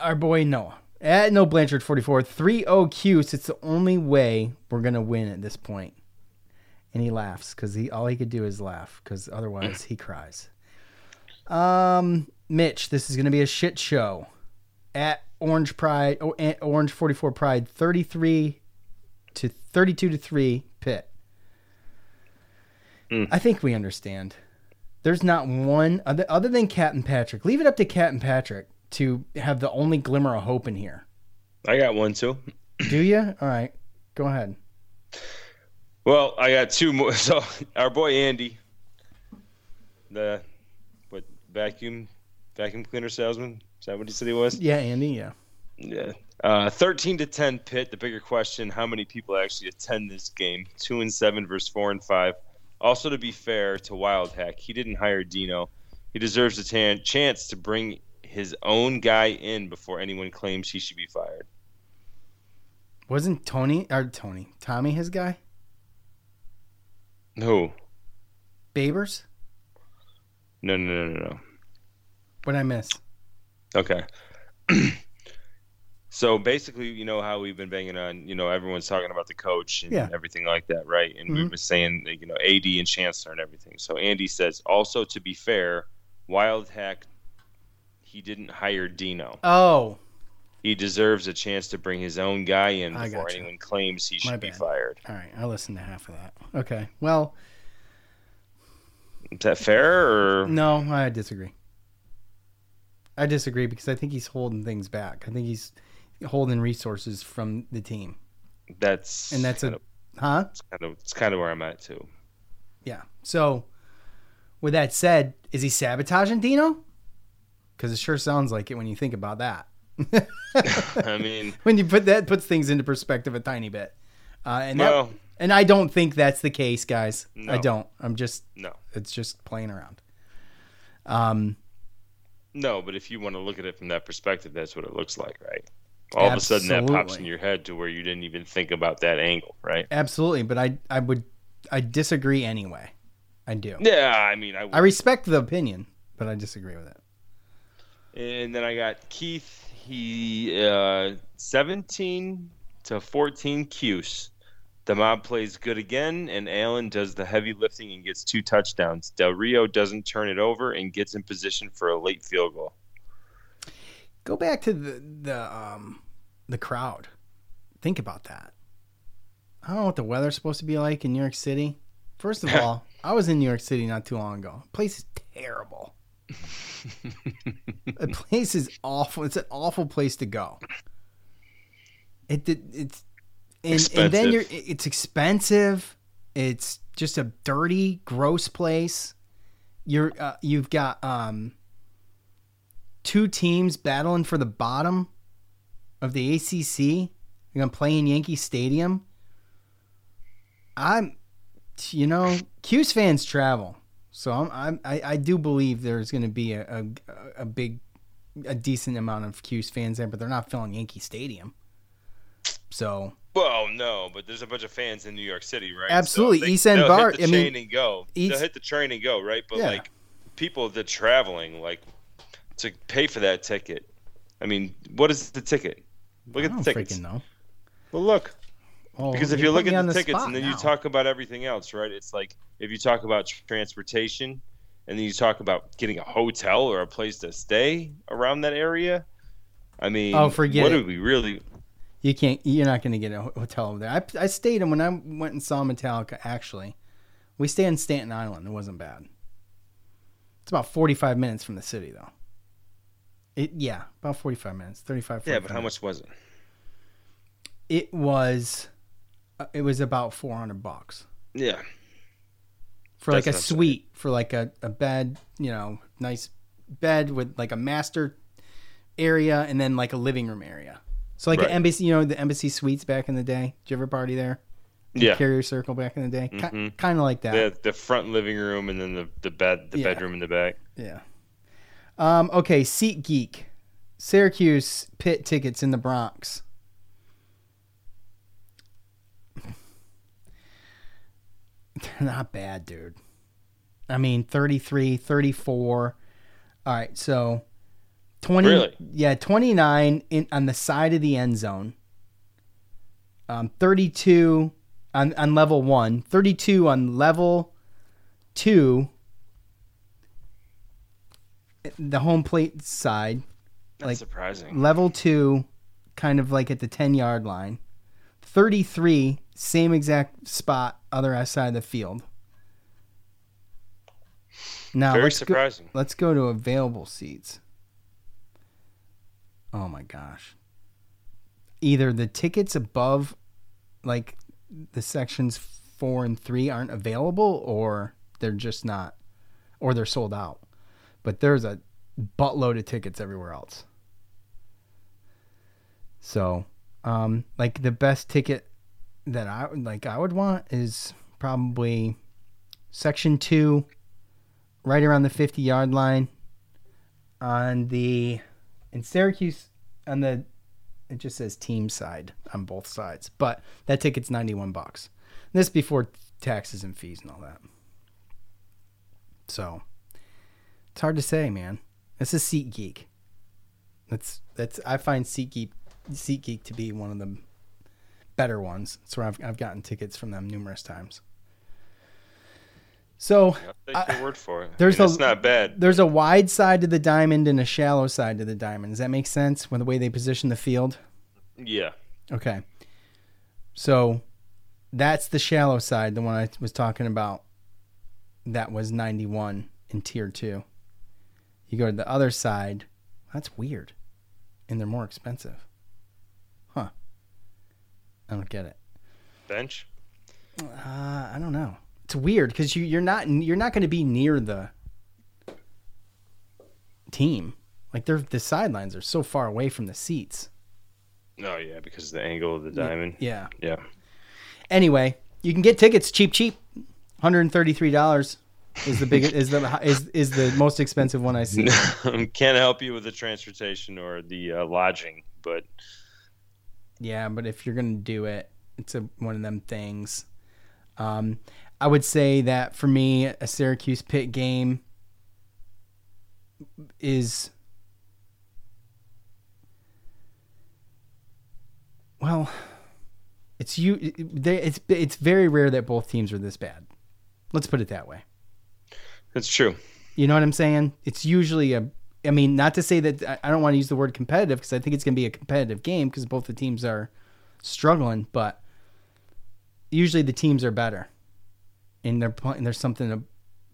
our boy Noah. At No Blanchard 44, 3 0 Cuse. It's the only way we're going to win at this point. And he laughs because he all he could do is laugh because otherwise he cries. Um, Mitch, this is going to be a shit show. At Orange Pride, oh, Orange 44 Pride, 33 to 32 to 3 Pitt. Hmm. I think we understand. There's not one other, other than Cat and Patrick. Leave it up to Cat and Patrick to have the only glimmer of hope in here. I got one too. Do you? All right, go ahead. Well, I got two more. So our boy Andy, the what vacuum vacuum cleaner salesman. Is that what he said he was? Yeah, Andy. Yeah. Yeah. Uh, 13 to 10 Pitt. The bigger question: How many people actually attend this game? Two and seven versus four and five. Also, to be fair to Wildhack, he didn't hire Dino. He deserves a tan- chance to bring his own guy in before anyone claims he should be fired. Wasn't Tony or Tony Tommy his guy? Who? Babers? No, no, no, no, no. What I miss? Okay. so basically, you know how we've been banging on, you know, everyone's talking about the coach and Yeah. everything like that, right? And we've Mhm. been saying, you know, AD and Chancellor and everything. So Andy says, also to be fair, Wildhack, he didn't hire Dino. Oh, He deserves a chance to bring his own guy in before anyone claims he My should be bad. fired. all right. I listened to half of that. Okay. Well, Is that fair or no, I disagree. I disagree because I think he's holding things back. I think he's holding resources from the team, That's and that's a of, huh? it's kind of it's kind of where I'm at too. Yeah. So, with that said, is he sabotaging Dino? Because it sure sounds like it when you think about that. I mean, when you put that puts things into perspective a tiny bit. Uh, and that, and I don't think that's the case, guys. I don't. I'm just no, it's just playing around. Um, no. But if you want to look at it from that perspective, that's what it looks like, right? All of a sudden, that pops in your head to where you didn't even think about that angle, right? absolutely, but I I would I disagree anyway. I do. Yeah, I mean, I, I respect the opinion, but I disagree with it. And then I got Keith. He uh, 17 to 14 Cuse. The mob plays good again, and Allen does the heavy lifting and gets two touchdowns. Del Rio doesn't turn it over and gets in position for a late field goal. Go back to the the um the crowd. Think about that. I don't know what the weather's supposed to be like in New York City. First of all, I was in New York City not too long ago. The place is terrible. the place is awful. It's an awful place to go. It did it's and, and then you're it's expensive. It's just a dirty, gross place. You're uh, you've got um two teams battling for the bottom of the ACC. You're gonna play in Yankee Stadium. I'm, you know, Cuse fans travel, so I'm, I'm I, I do believe there's gonna be a, a a big, a decent amount of Cuse fans there, but they're not filling Yankee Stadium. So Well, no, but there's a bunch of fans in New York City, right? Absolutely. So they, East End they'll Bar- Hit the I mean, train and go. East- They'll hit the train and go, right? But Yeah. like people that traveling, like to pay for that ticket. I mean, what is the ticket? Look I at the tickets. freaking know. Well, look. Oh, Because if you look at the tickets and then you talk about everything else, right? It's like if you talk about transportation and then you talk about getting a hotel or a place to stay around that area. I mean, Oh, forget what it. do we really? You can't. You're not going to get a hotel over there. I, I stayed in when I went and saw Metallica. Actually, we stayed in Staten Island. It wasn't bad. It's about 45 minutes from the city, though. It yeah, about 45 minutes, 35. Yeah, but how minutes. much was it? It was. uh, It was about 400 bucks Yeah, for like a That's what I'm suite, for like a, a bed, you know, nice bed with like a master area and then like a living room area. So like Right. an embassy, you know, the embassy suites back in the day. Did you ever party there? yeah. Carrier Circle back in the day. Ki Mhm. Kind of like that. The the front living room and then the the bed the Yeah. bedroom in the back. Yeah. Um, okay, Seat Geek. Syracuse Pitt tickets in the Bronx. They're not bad, dude. I mean, 33, 34. All right, so 20 Really? Yeah, 29 in on the side of the end zone. Um 32 on on level 1, 32 on level 2 the home plate side, That's Like- surprising. level two, kind of like at the 10 yard line. 33, same exact spot, other side of the field. Now Very let's go, surprising. let's go to available seats. Oh my gosh. Either the tickets above, like the sections four and three, aren't available, or they're just not, or they're sold out. But there's a buttload of tickets everywhere else. So, um, like the best ticket that I would like, I would want is probably section two, right around the 50 yard line on the in Syracuse on the it just says team side on both sides but that ticket's 91 bucks. This before taxes and fees and all that. So it's hard to say man. This is seat geek that's that's i find seat geek seat geek to be one of the better ones. So i've, I've gotten tickets from them numerous times so take your word for it. there's There's a- it's not bad. there's a wide side to the diamond and a shallow side to the diamond. Does that make sense with the way they position the field? Yeah. Okay. So that's the shallow side, the one I was talking about. That was 91 in tier two. You go to the other side. That's weird. And they're more expensive. Huh. I don't get it. Bench. Uh, I don't know. It's weird because you you're not you're not going to be near the team. Like they're the sidelines are so far away from the seats. Oh yeah, because of the angle of the diamond. Yeah. Yeah. Anyway, you can get tickets cheap, cheap. Hundred and thirty three dollars is the big is the is is the most expensive one I see. Can't help you with the transportation or the uh, lodging, but Yeah, but if you're gonna do it, it's a one of them things. Um, I would say that for me, a Syracuse Pitt game is well, it's you. They, it's it's very rare that both teams are this bad. Let's put it that way. it's true. You know what I'm saying? It's usually a. I mean, not to say that I don't want to use the word competitive because I think it's going to be a competitive game because both the teams are struggling, but usually the teams are better, and they're playing. There's something to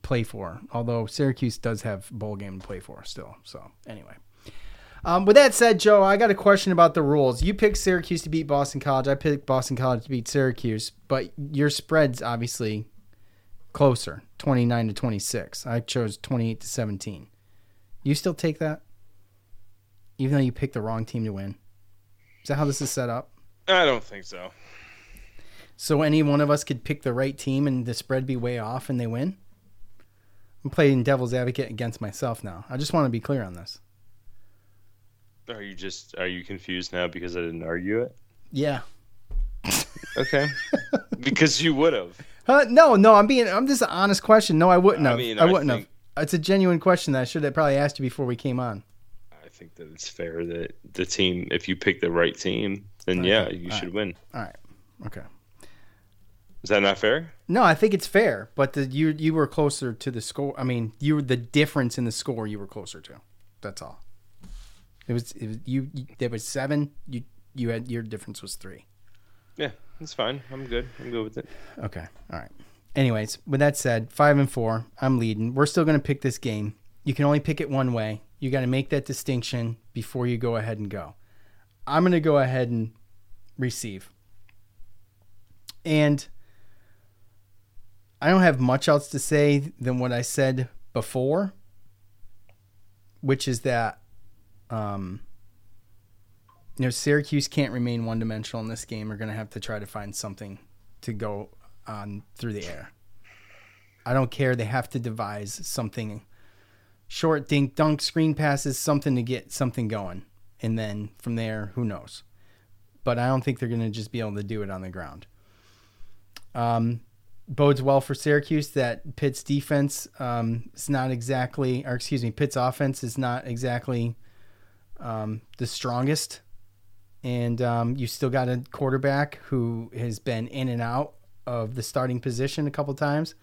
play for. Although Syracuse does have bowl game to play for still. So anyway, um, with that said, Joe, I got a question about the rules. You picked Syracuse to beat Boston College. I picked Boston College to beat Syracuse, but your spread's obviously closer 29 to 26 i chose 28 to 17 you still take that even though you picked the wrong team to win is that how this is set up I don't think so. So any one of us could pick the right team and the spread be way off and they win? I'm playing devil's advocate against myself now. I just want to be clear on this. Are you just are you confused now because I didn't argue it? yeah. Okay. because you would have. huh? no no i'm being i'm just an honest question. No i wouldn't have. i, mean, I wouldn't think- have it's a genuine question that i should have probably asked you before we came on. I think that it's fair that the team, if you pick the right team, then yeah, you All should win. all right. Okay Is that not fair? No, I think it's fair, but the, you you were closer to the score. I mean, you were the difference in the score. You were closer to. That's all. It was, it was you. you there was seven. You you had your difference was three. Yeah, that's fine. I'm good. I'm good with it. Okay, all right. Anyways, with that said, five and four. I'm leading. We're still gonna pick this game. You can only pick it one way. You got to make that distinction before you go ahead and go. I'm gonna go ahead and receive. And I don't have much else to say than what I said before, which is that, um, you know, Syracuse can't remain one dimensional in this game. We're going to have to try to find something to go on through the air. I don't care. They have to devise something short dink dunk screen passes, something to get something going. And then from there, who knows? But I don't think they're going to just be able to do it on the ground. Um, bodes well for Syracuse that Pitt's defense um, is not exactly, or excuse me, Pitt's offense is not exactly um, the strongest. And um, you still got a quarterback who has been in and out of the starting position a couple times.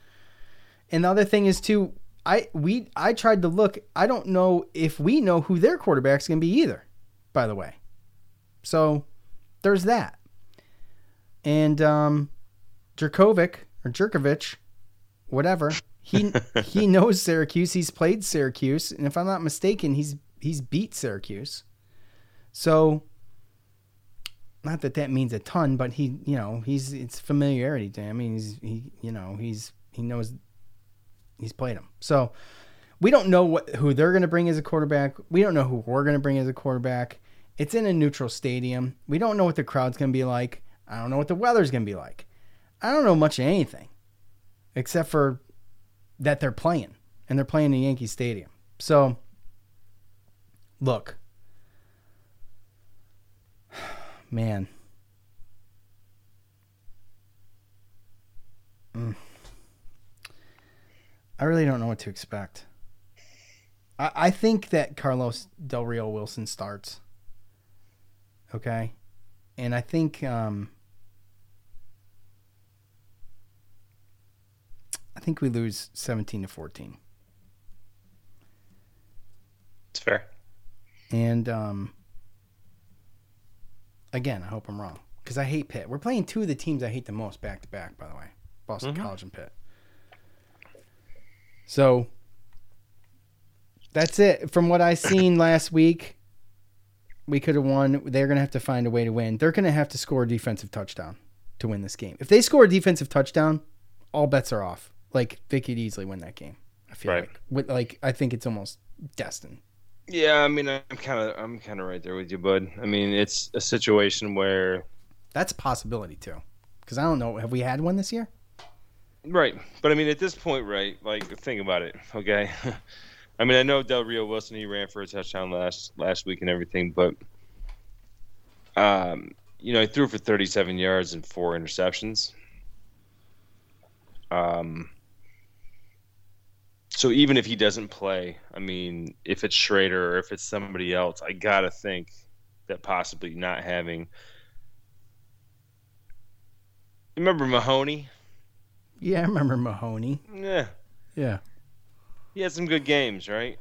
And the other thing is too, I we I tried to look. I don't know if we know who their quarterback's going to be either. By the way, so there's that. And um, Jerkovic or Jerkovich, whatever. He he knows Syracuse. He's played Syracuse, and if I'm not mistaken, he's he's beat Syracuse. So, not that that means a ton, but he you know he's it's familiarity to him. I mean, he's he you know he's he knows he's played him. So we don't know what who they're going to bring as a quarterback. We don't know who we're going to bring as a quarterback. It's in a neutral stadium. We don't know what the crowd's going to be like. I don't know what the weather's going to be like. I don't know much of anything except for that they're playing and they're playing in Yankee Stadium. So look. Man. Mm. I really don't know what to expect. I, I think that Carlos Del Rio Wilson starts. Okay. And I think um I think we lose 17 to 14. It's fair. And um again, I hope I'm wrong cuz I hate Pitt. We're playing two of the teams I hate the most back to back by the way. Boston College and Pitt. So That's it. From what I seen last week, we could have won. They're gonna have to find a way to win. They're gonna have to score a defensive touchdown to win this game. If they score a defensive touchdown, all bets are off. Like they could easily win that game. I feel Right. like. With, like I think it's almost destined. Yeah, I mean, I'm kind of I'm kind of right there with you, bud. I mean, it's a situation where That's a possibility too. Because I don't know. Have we had one this year? Right, but I mean, at this point, right? Like, think about it, okay? I mean, I know Del Rio Wilson he ran for a touchdown last last week and everything, but um, you know, he threw for 37 yards and four interceptions. Um, so even if he doesn't play, I mean, if it's Shrader or if it's somebody else, I gotta think that possibly not having. Remember Mahoney? Yeah, I remember Mahoney. Yeah, Yeah. he had some good games, right?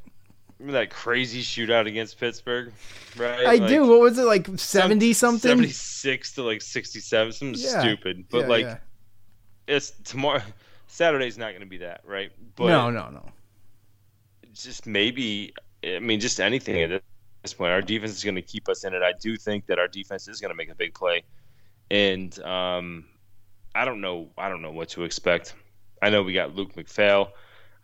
Remember that crazy shootout against Pittsburgh, right? I Like, do. What was it like? Seventy something. 76 to like 67, something Yeah. stupid. But Yeah, like, yeah. it's tomorrow. Saturday's not going to be that, right? But no, no, no. just maybe, I mean, just anything at this point. Our defense is going to keep us in it. I do think that our defense is going to make a big play, and um, I don't know. I don't know what to expect. I know we got Luke MacPhail.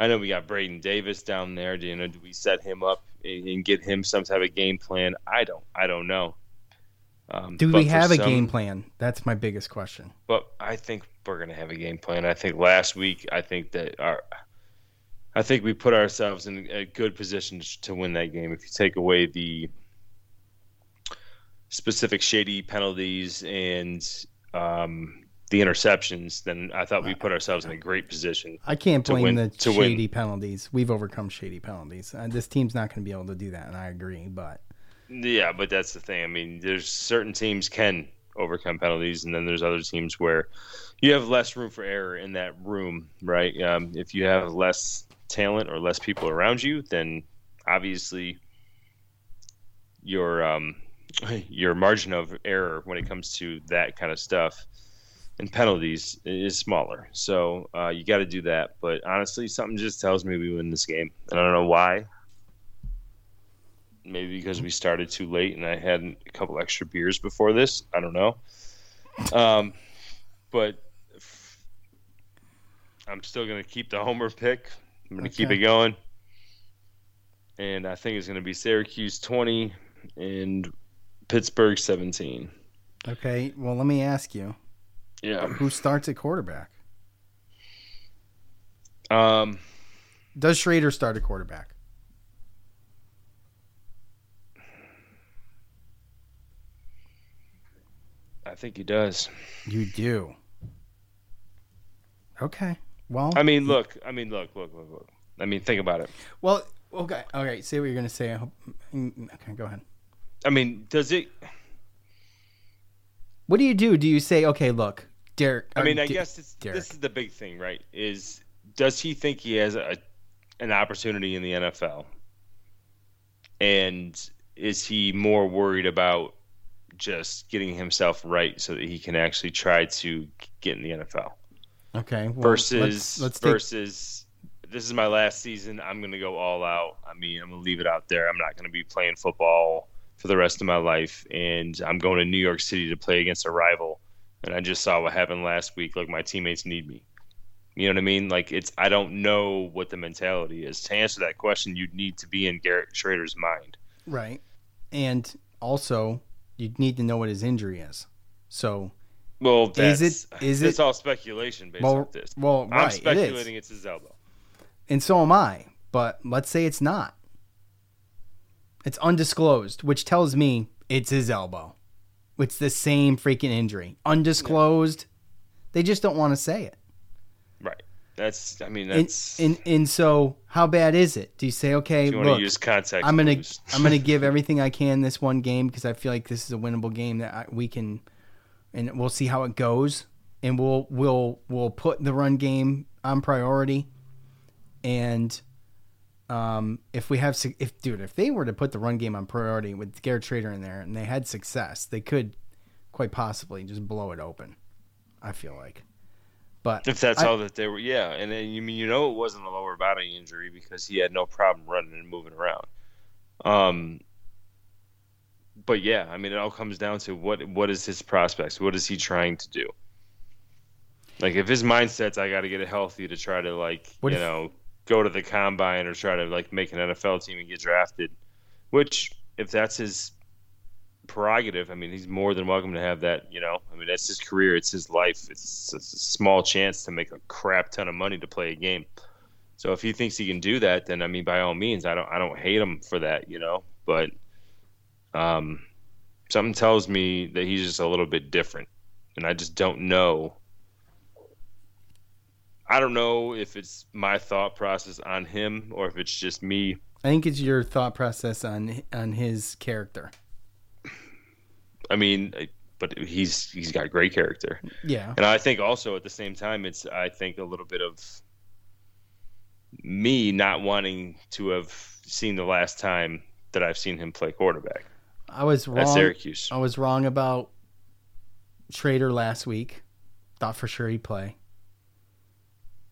I know we got Braden Davis down there. Do you know? Do we set him up and, and get him some type of game plan? I don't. I don't know. Um, Do we have a some- game plan? That's my biggest question. But I think we're going to have a game plan. I think last week, I think that our, I think we put ourselves in a good position to win that game. If you take away the specific shady penalties and um, the interceptions, then I thought we put ourselves in a great position. I can't blame win- the to win. shady penalties. We've overcome shady penalties. Uh, this team's not going to be able to do that, and I agree. But Yeah, but that's the thing. I mean, there's certain teams can overcome penalties, and then there's other teams where you have less room for error in that room, right? Um, if you have less talent or less people around you, then obviously your um, your margin of error when it comes to that kind of stuff and penalties is smaller. So uh, you got to do that. But honestly, something just tells me we win this game, and I don't know why maybe because we started too late and I had a couple extra beers before this. I don't know. Um, but f- I'm still going to keep the homer pick. I'm going to keep it going. And I think it's going to be Syracuse 20 and Pittsburgh 17. okay, well, let me ask you: Yeah. Who starts at quarterback? Um, Does Shrader start at quarterback? I think he does. You do. Okay. Well, I mean, look. I mean, look, look, look, look. I mean, think about it. well, okay, okay. Say what you're going to say. I hope- mm, Okay, go ahead. I mean, does it? What do you do? Do you say, okay, look, Derek? I or mean, I D- guess it's, this is the big thing, right? Is does he think he has a an opportunity in the NFL, and is he more worried about just getting himself right so that he can actually try to get in the NFL Okay. Well, versus let's, let's take, versus this is my last season. I'm going to go all out. I mean, I'm going to leave it out there. I'm not going to be playing football for the rest of my life, and I'm going to New York City to play against a rival. And I just saw what happened last week. Like my teammates need me. You know what I mean? Like it's I don't know what the mentality is. To answer that question, you'd need to be in Garrett Shrader's mind. right, and also you need to know what his injury is. So, Well, that's, Is it- is it's it- all speculation based well, off this. well, I'm right, it speculating is, it's his elbow. and so am I. But let's say it's not. It's undisclosed, which tells me it's his elbow. It's the same freaking injury, undisclosed. They just don't want to say it. That's I mean And, that's and and so how bad is it? Do you say, okay, you look, use. I'm gonna. I'm gonna give everything I can this one game because I feel like this is a winnable game that I, we can, and we'll see how it goes, and we'll we'll we'll put the run game on priority, and um, if we have if dude if they were to put the run game on priority with Garrett Shrader in there and they had success, they could quite possibly just blow it open. I feel like, But If that's I- all that they were, yeah. And then you mean you know it wasn't a lower body injury because he had no problem running and moving around. Um, but yeah, I mean it all comes down to what what is his prospects? What is he trying to do? Like if his mindset's I got to get it healthy to try to like What you if- know go to the combine or try to like make an NFL team and get drafted, which if that's his prerogative, I mean he's more than welcome to have that. You know, I mean that's his career, it's his life. It's, it's a small chance to make a crap ton of money to play a game. So if he thinks he can do that, then I mean by all means, I don't I don't hate him for that. You know, but um, something tells me that he's just a little bit different, and I just don't know. I don't know if it's my thought process on him or if it's just me. I think it's your thought process on on his character. I mean, but he's he's got great character, Yeah. and I think also at the same time, it's I think a little bit of me not wanting to have seen the last time that I've seen him play quarterback I was wrong. at. Syracuse. I was wrong about Shrader last week. Thought for sure he'd play.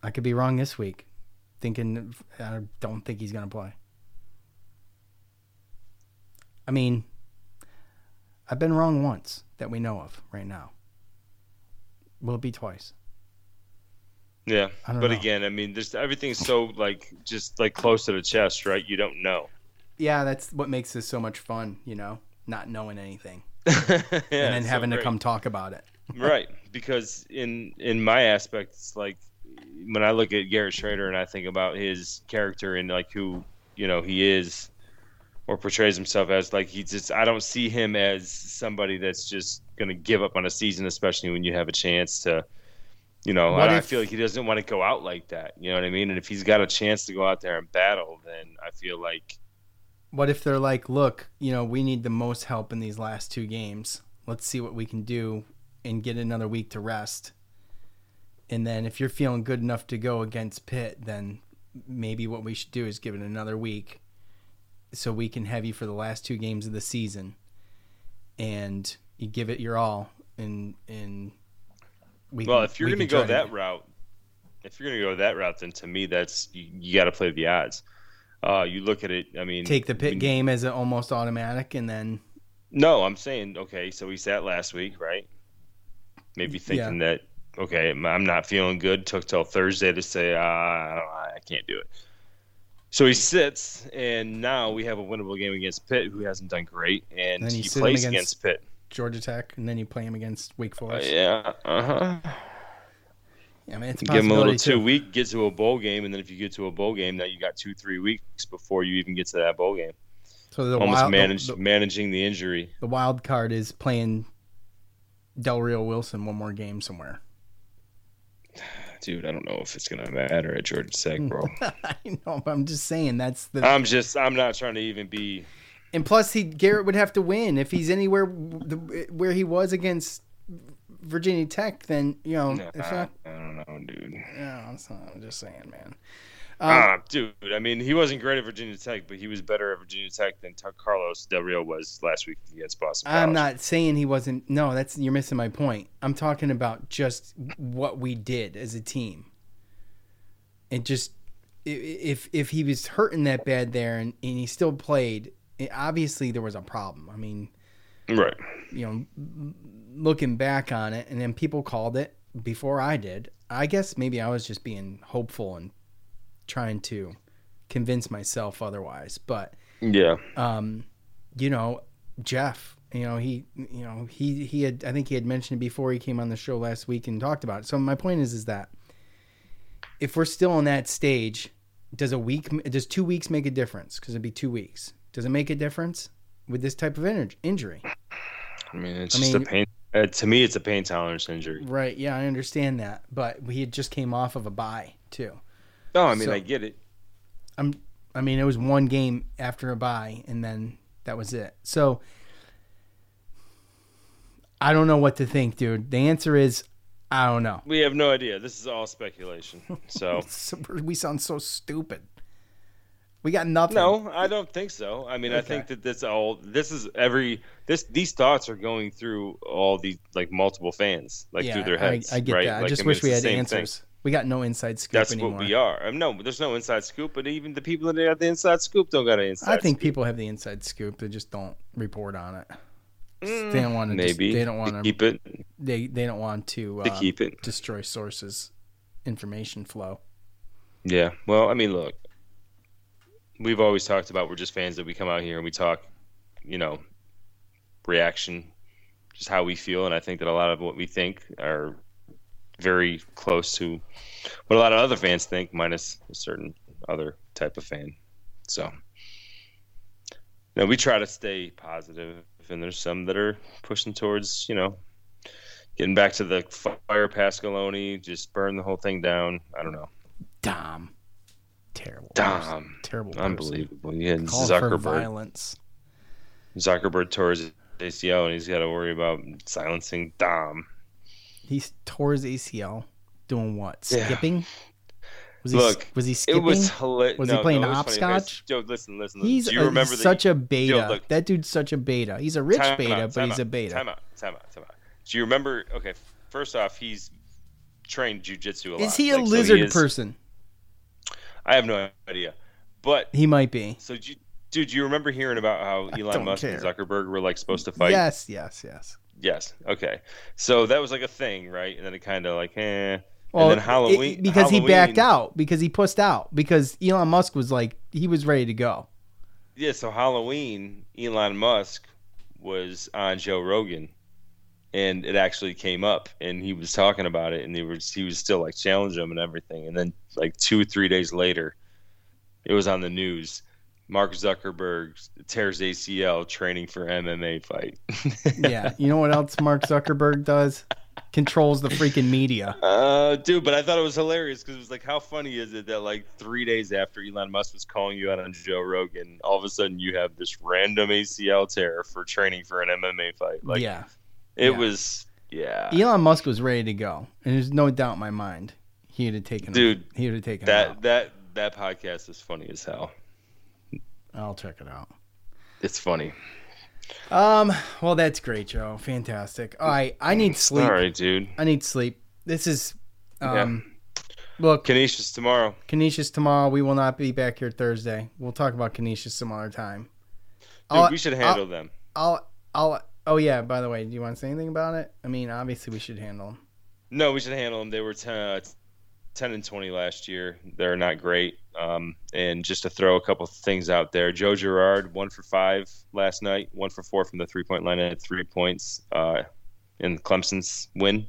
I could be wrong this week. Thinking I don't think he's going to play. I mean, I've been wrong once that we know of right now. Will it be twice? Yeah, but know. again, I mean, there's everything's so like just like close to the chest, right? You don't know. Yeah, that's what makes this so much fun, you know, not knowing anything yeah, and then it's so having to come talk about it. right because in in my aspect, it's like when I look at Garrett Shrader and I think about his character and like who you know he is or portrays himself as, like he just I don't see him as somebody that's just gonna give up on a season, especially when you have a chance to. You know, What I, I feel like he doesn't want to go out like that. You know what I mean? And if he's got a chance to go out there and battle, then I feel like What if they're like, look, you know, we need the most help in these last two games. Let's see what we can do and get another week to rest. And then if you're feeling good enough to go against Pitt, then maybe what we should do is give it another week so we can have you for the last two games of the season and you give it your all and and we Well, can- if you're we going to go that route, if you're going to go that route, then to me, that's you, you got to play the odds. Uh, you look at it. I mean, take the when- game as an almost automatic and then No, I'm saying okay. So he sat last week, right? Maybe thinking that okay, I'm- not feeling good. Took till Thursday to say uh, I, don't, I can't do it. So he sits, and now we have a winnable game against Pitt, who hasn't done great, and you he plays against- against Pitt. Georgia Tech and then you play him against Wake Uh, Forest. yeah, uh huh. I mean, it's a Give him a little two too. week, get to a bowl game, and then if you get to a bowl game, now you got two, three weeks before you even get to that bowl game. So the Almost wild, manage, the, managing the injury. the wild card is playing Del Rio Wilson one more game somewhere. Dude, I don't know if it's gonna matter at Georgia Tech, bro. I know, but I'm just saying that's the. I'm just, I'm not trying to even be. and plus, he Garrett would have to win if he's anywhere the, where he was against Virginia Tech. Then you know, Nah, it's not. I don't know, dude. No, it's not. I'm just saying, man. Um, ah, dude. I mean, he wasn't great at Virginia Tech, but he was better at Virginia Tech than Carlos Del Rio was last week against Boston. I'm not saying he wasn't. No, that's you're missing my point. I'm talking about just what we did as a team. It just if if he was hurting that bad there and, and he still played, obviously there was a problem. I mean, right. you know, looking back on it, and then people called it before I did. I guess maybe I was just being hopeful and trying to convince myself otherwise, but Yeah. um, you know, Jeff, you know, he, you know, he, he had, I think he had mentioned it before he came on the show last week and talked about it. So my point is, is that if we're still on that stage, does a week, does two weeks make a difference? Cause it'd be two weeks. Does it make a difference with this type of in- injury? I mean, it's I just mean- a pain. Uh, to me, it's a pain tolerance injury. Right. Yeah, I understand that, but he had just came off of a bye too. No, I mean, So- I get it. I'm, I mean, it was one game after a bye, and then that was it. So I don't know what to think, dude. The answer is I don't know. We have no idea. This is all speculation. So we sound so stupid. We got nothing. No, I don't think so. I mean, I think that this all this is every this these thoughts are going through all these like multiple fans like yeah, through their heads. I, I get right? that. I Like, just mean, wish we had answers. thing. We got no inside scoop That's anymore. what we are. Um, no, there's no inside scoop, but even the people that got the inside scoop don't got an inside. I think scoop. people have the inside scoop. They just don't report on it. they don't want to. Mm, maybe they don't want to. keep it They they don't want to, to uh, keep it. destroy sources, information flow. Yeah. Well, I mean, look, we've always talked about we're just fans that we come out here and we talk, you know, reaction, just how we feel, and I think that a lot of what we think are very close to what a lot of other fans think, minus a certain other type of fan. So, no, we try to stay positive, and there's some that are pushing towards, you know, getting back to the fire Pasqualoni, just burn the whole thing down. I don't know. Dom, terrible. Dom. person. terrible. person. Unbelievable. Yeah, Call for Zuckerberg. violence. Zuckerberg tours ACL, and he's got to worry about silencing Dom. He tore his ACL. Doing what? Yeah. Skipping? Was he, Look, was he skipping? It was hilarious. Was he playing hopscotch? Joe, listen, listen. listen. He's Do you a- remember such he- a beta. Yo, look. that dude's such a beta. He's a rich beta, out, but he's a beta. Time out, time out, time out. Do you remember? Okay, first off, he's trained jujitsu a lot. Is he a Like, so lizard is- person? I have no idea. But He might be. so, do you, dude, you remember hearing about how Elon Musk and. Zuckerberg were like supposed to fight? Yes, yes, yes. Yes. Okay. So that was like a thing, right? And then it kind of like, eh. Well, and then it- Halloween because he backed out because he pushed out because Elon Musk was like he was ready to go. Yeah, so Halloween, Elon Musk was on Joe Rogan, and it actually came up, and he was talking about it, and he was he was still like challenging him and everything, and then like two or three days later, it was on the news. Mark Zuckerberg tears ACL training for MMA fight. Yeah, you know what else Mark Zuckerberg does? Controls the freaking media. Uh, dude, but I thought it was hilarious because it was like, how funny is it that like three days after Elon Musk was calling you out on Joe Rogan, all of a sudden you have this random ACL tear for training for an MMA fight? Like, yeah, it yeah. was, yeah, Elon Musk was ready to go, and there's no doubt in my mind he would have taken. Dude, he would have taken him that that that podcast is funny as hell. I'll check it out. It's funny. Um, well, that's great, Joe. Fantastic. All right, I need sleep. All right, dude. I need sleep. This is, um, look, Canisius tomorrow. Canisius tomorrow. We will not be back here Thursday. We'll talk about Canisius some other time. Dude, I'll- we should handle them. I'll, I'll. Oh yeah. By the way, do you want to say anything about it? I mean, obviously we should handle them. No, we should handle them. They were 10, uh, 10 and 20 last year. They're not great. Um, and just to throw a couple things out there, Joe Girard, one for five last night, one for four from the three point line at three points uh, in Clemson's win.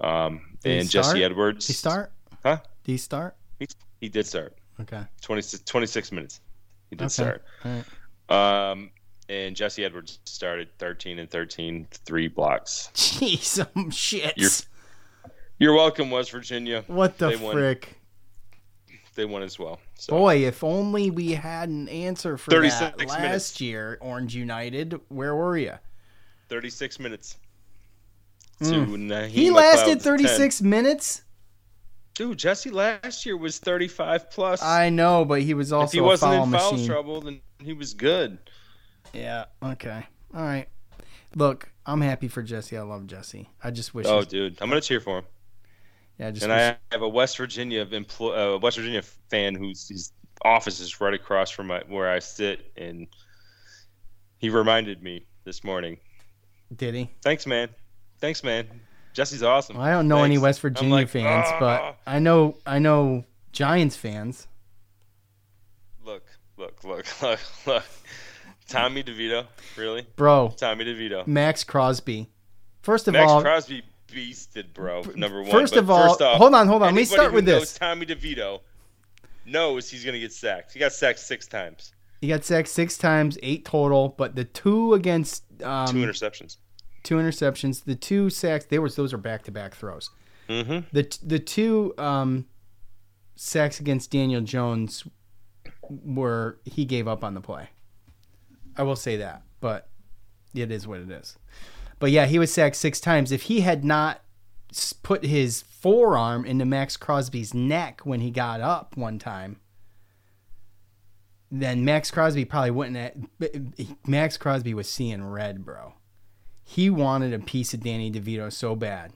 Um, and Jesse? Edwards. Did he start? Huh? Did he start? He, he did start. Okay. 20, 26 minutes. He did Okay. start. Right. Um, and Jesse Edwards started 13 and 13, three blocks. Jeez, some shit. You're- You're welcome, West Virginia. What the they won. They won as well. So. Boy, if only we had an answer for 36 that last minutes. year, Orange United. Where were you? 36 minutes. Mm. He lasted McLeod's 36 minutes. Dude, Jesse last year was 35 plus. I know, but he was also if he wasn't foul in foul machine. trouble, then he was good. Yeah. Okay. All right. Look, I'm happy for Jesse. I love Jesse. I just wish. Oh, his- dude, I'm gonna cheer for him. Yeah. Just And I have a West Virginia empl- uh, West Virginia fan whose his office is right across from my, where I sit, and he reminded me this morning. did he? Thanks, man. Thanks, man. Jesse's awesome. Well, I don't know any West Virginia like, fans, "Ah." but I know I know Giants fans. Look, look, look, look, look. Tommy DeVito, really? Bro, Tommy DeVito. Maxx Crosby. First of all. Maxx all, Crosby beasted, bro. Number one. first of all- first off, hold on, hold on. Let me start with this. Tommy DeVito knows he's gonna get sacked. He got sacked six times, he got sacked six times, eight total, but the two against um, two interceptions. two interceptions, the two sacks, they were those are back to back throws. Mm-hmm. The the two um, sacks against Daniel Jones were he gave up on the play. I will say that, but it is what it is. But yeah, he was sacked six times. If he had not put his forearm into Maxx Crosby's neck when he got up one time, then Maxx Crosby probably wouldn't. Have, Maxx Crosby was seeing red, bro. He wanted a piece of Danny DeVito so bad.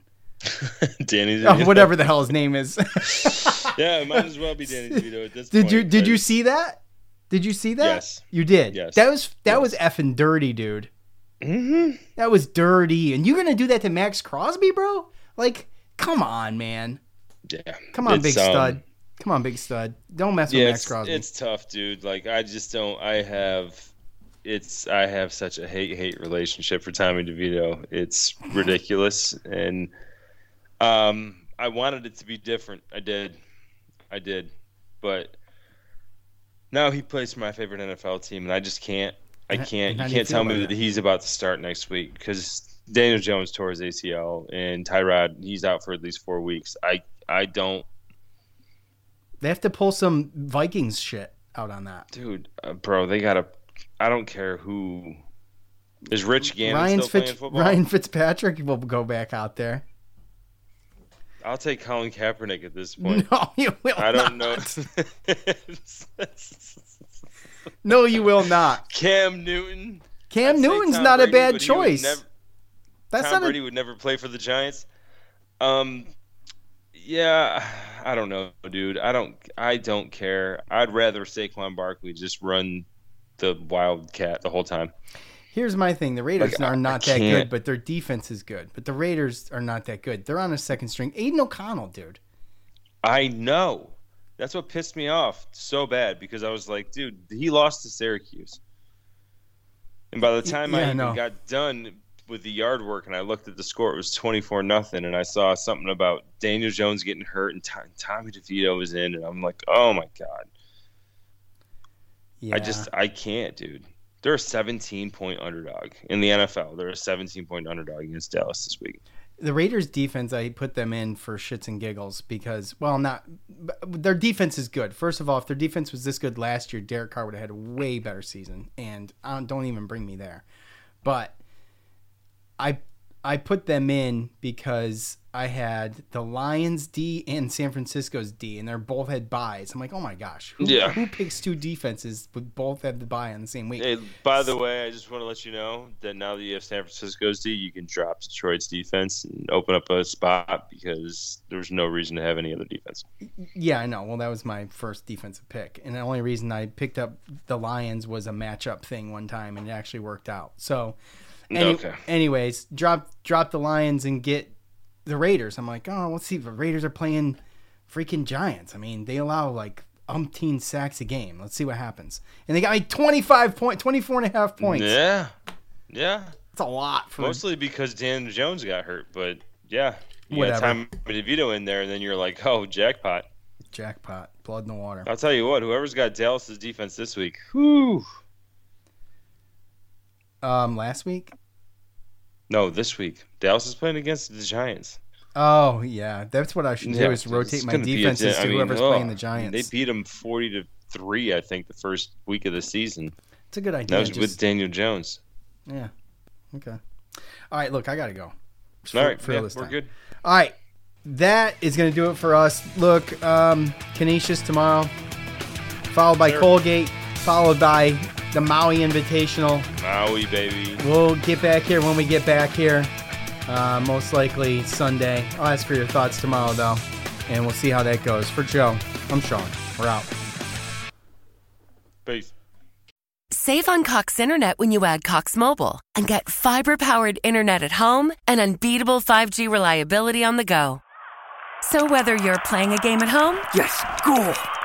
Danny Oh, whatever the hell his name is. Yeah, it might as well be Danny DeVito at this did point. you did you see that? Did you see that? Yes. You did. Yes. That was that Yes. was effing dirty, dude. Mhm. That was dirty. And you're gonna do that to Maxx Crosby, bro? Like, come on, man. Yeah. Come on, It's, big um, stud. Come on, big stud. Don't mess with Yeah, Maxx it's, Crosby. it's tough, dude. Like I just don't. I have. It's I have such a hate hate relationship for Tommy DeVito. It's ridiculous, and um, I wanted it to be different. I did, I did, but now he plays for my favorite NFL team, and I just can't. I can't. You can't tell me that that? he's about to start next week because Daniel Jones tore his ACL, and Tyrod he's out for at least four weeks. I I don't. they have to pull some Vikings shit out on that. Dude, uh, bro, they gotta. I don't care who. Is Rich Gannon Ryan, still playing football? Ryan Fitzpatrick will go back out there. I'll take Colin Kaepernick at this point. No, you will I don't know. No, you will not. Cam Newton. Cam I'd Newton's not a bad but he would choice. never- That's Tom not Brady a, would never play for the Giants. Um, yeah, I don't know, dude. I don't. I don't care. I'd rather Saquon Barkley just run the Wildcat the whole time. Here's my thing: the Raiders Like, are not that good, but their defense is good. But the Raiders are not that good. They're on a second string. Aidan O'Connell, dude. I know. That's what pissed me off so bad because I was like, dude, he lost to Syracuse. And by the time yeah, I know. got done with the yard work and I looked at the score, it was 24 nothing. And I saw something about Daniel Jones getting hurt and Tom- Tommy DeVito was in. And I'm like, oh my God. Yeah. I just, I can't, dude. They're a 17 point underdog in the NFL. They're a 17 point underdog against Dallas this week. The Raiders' defense, I put them in for shits and giggles because, well, not their defense is good. First of all, if their defense was this good last year, Derek Carr would have had a way better season. And I don't, don't even bring me there. But I I put them in because I had the Lions D and San Francisco's D, and they're both had byes. I'm like, oh my gosh, who, Yeah. who picks two defenses with both have the bye on the same week? Hey, by the way, I just want to let you know that now that you have San Francisco's D, you can drop Detroit's defense and open up a spot because there's no reason to have any other defense. Yeah, I know. Well, that was my first defensive pick, and the only reason I picked up the Lions was a matchup thing one time, and it actually worked out. So, any- Okay. anyways, drop drop the Lions and get the Raiders. I'm like, oh, let's see. The Raiders are playing freaking Giants. I mean, they allow like umpteen sacks a game. Let's see what happens. And they got me 25 point, 24 and a half points. Yeah, yeah. It's a lot for Mostly because Dan Jones got hurt, but yeah, you Whatever. got Tommy DeVito in there, and then you're like, oh, jackpot. jackpot, blood in the water. I'll tell you what, whoever's got Dallas's defense this week, whew. Um, last week. No, this week. Dallas is playing against the Giants. Oh yeah, that's what I should do Yeah, is rotate my a defenses I to mean, whoever's oh, playing the Giants. They beat them 40 to 3, I think, the first week of the season. It's a good idea. That was just- with Daniel Jones. Yeah. Okay. All right. Look, I gotta go. All right, for yeah, we're time. good. All right. That is gonna do it for us. Look, um, Canisius tomorrow, followed by Sure. Colgate, followed by the Maui Invitational. Maui, baby. We'll get back here when we get back here. Uh, most likely Sunday. I'll ask for your thoughts tomorrow, though, and we'll see how that goes. For Joe, I'm Sean. We're out. Peace. Save on Cox Internet when you add Cox Mobile and get fiber powered internet at home and unbeatable 5G reliability on the go. So, whether you're playing a game at home, Yes, goal.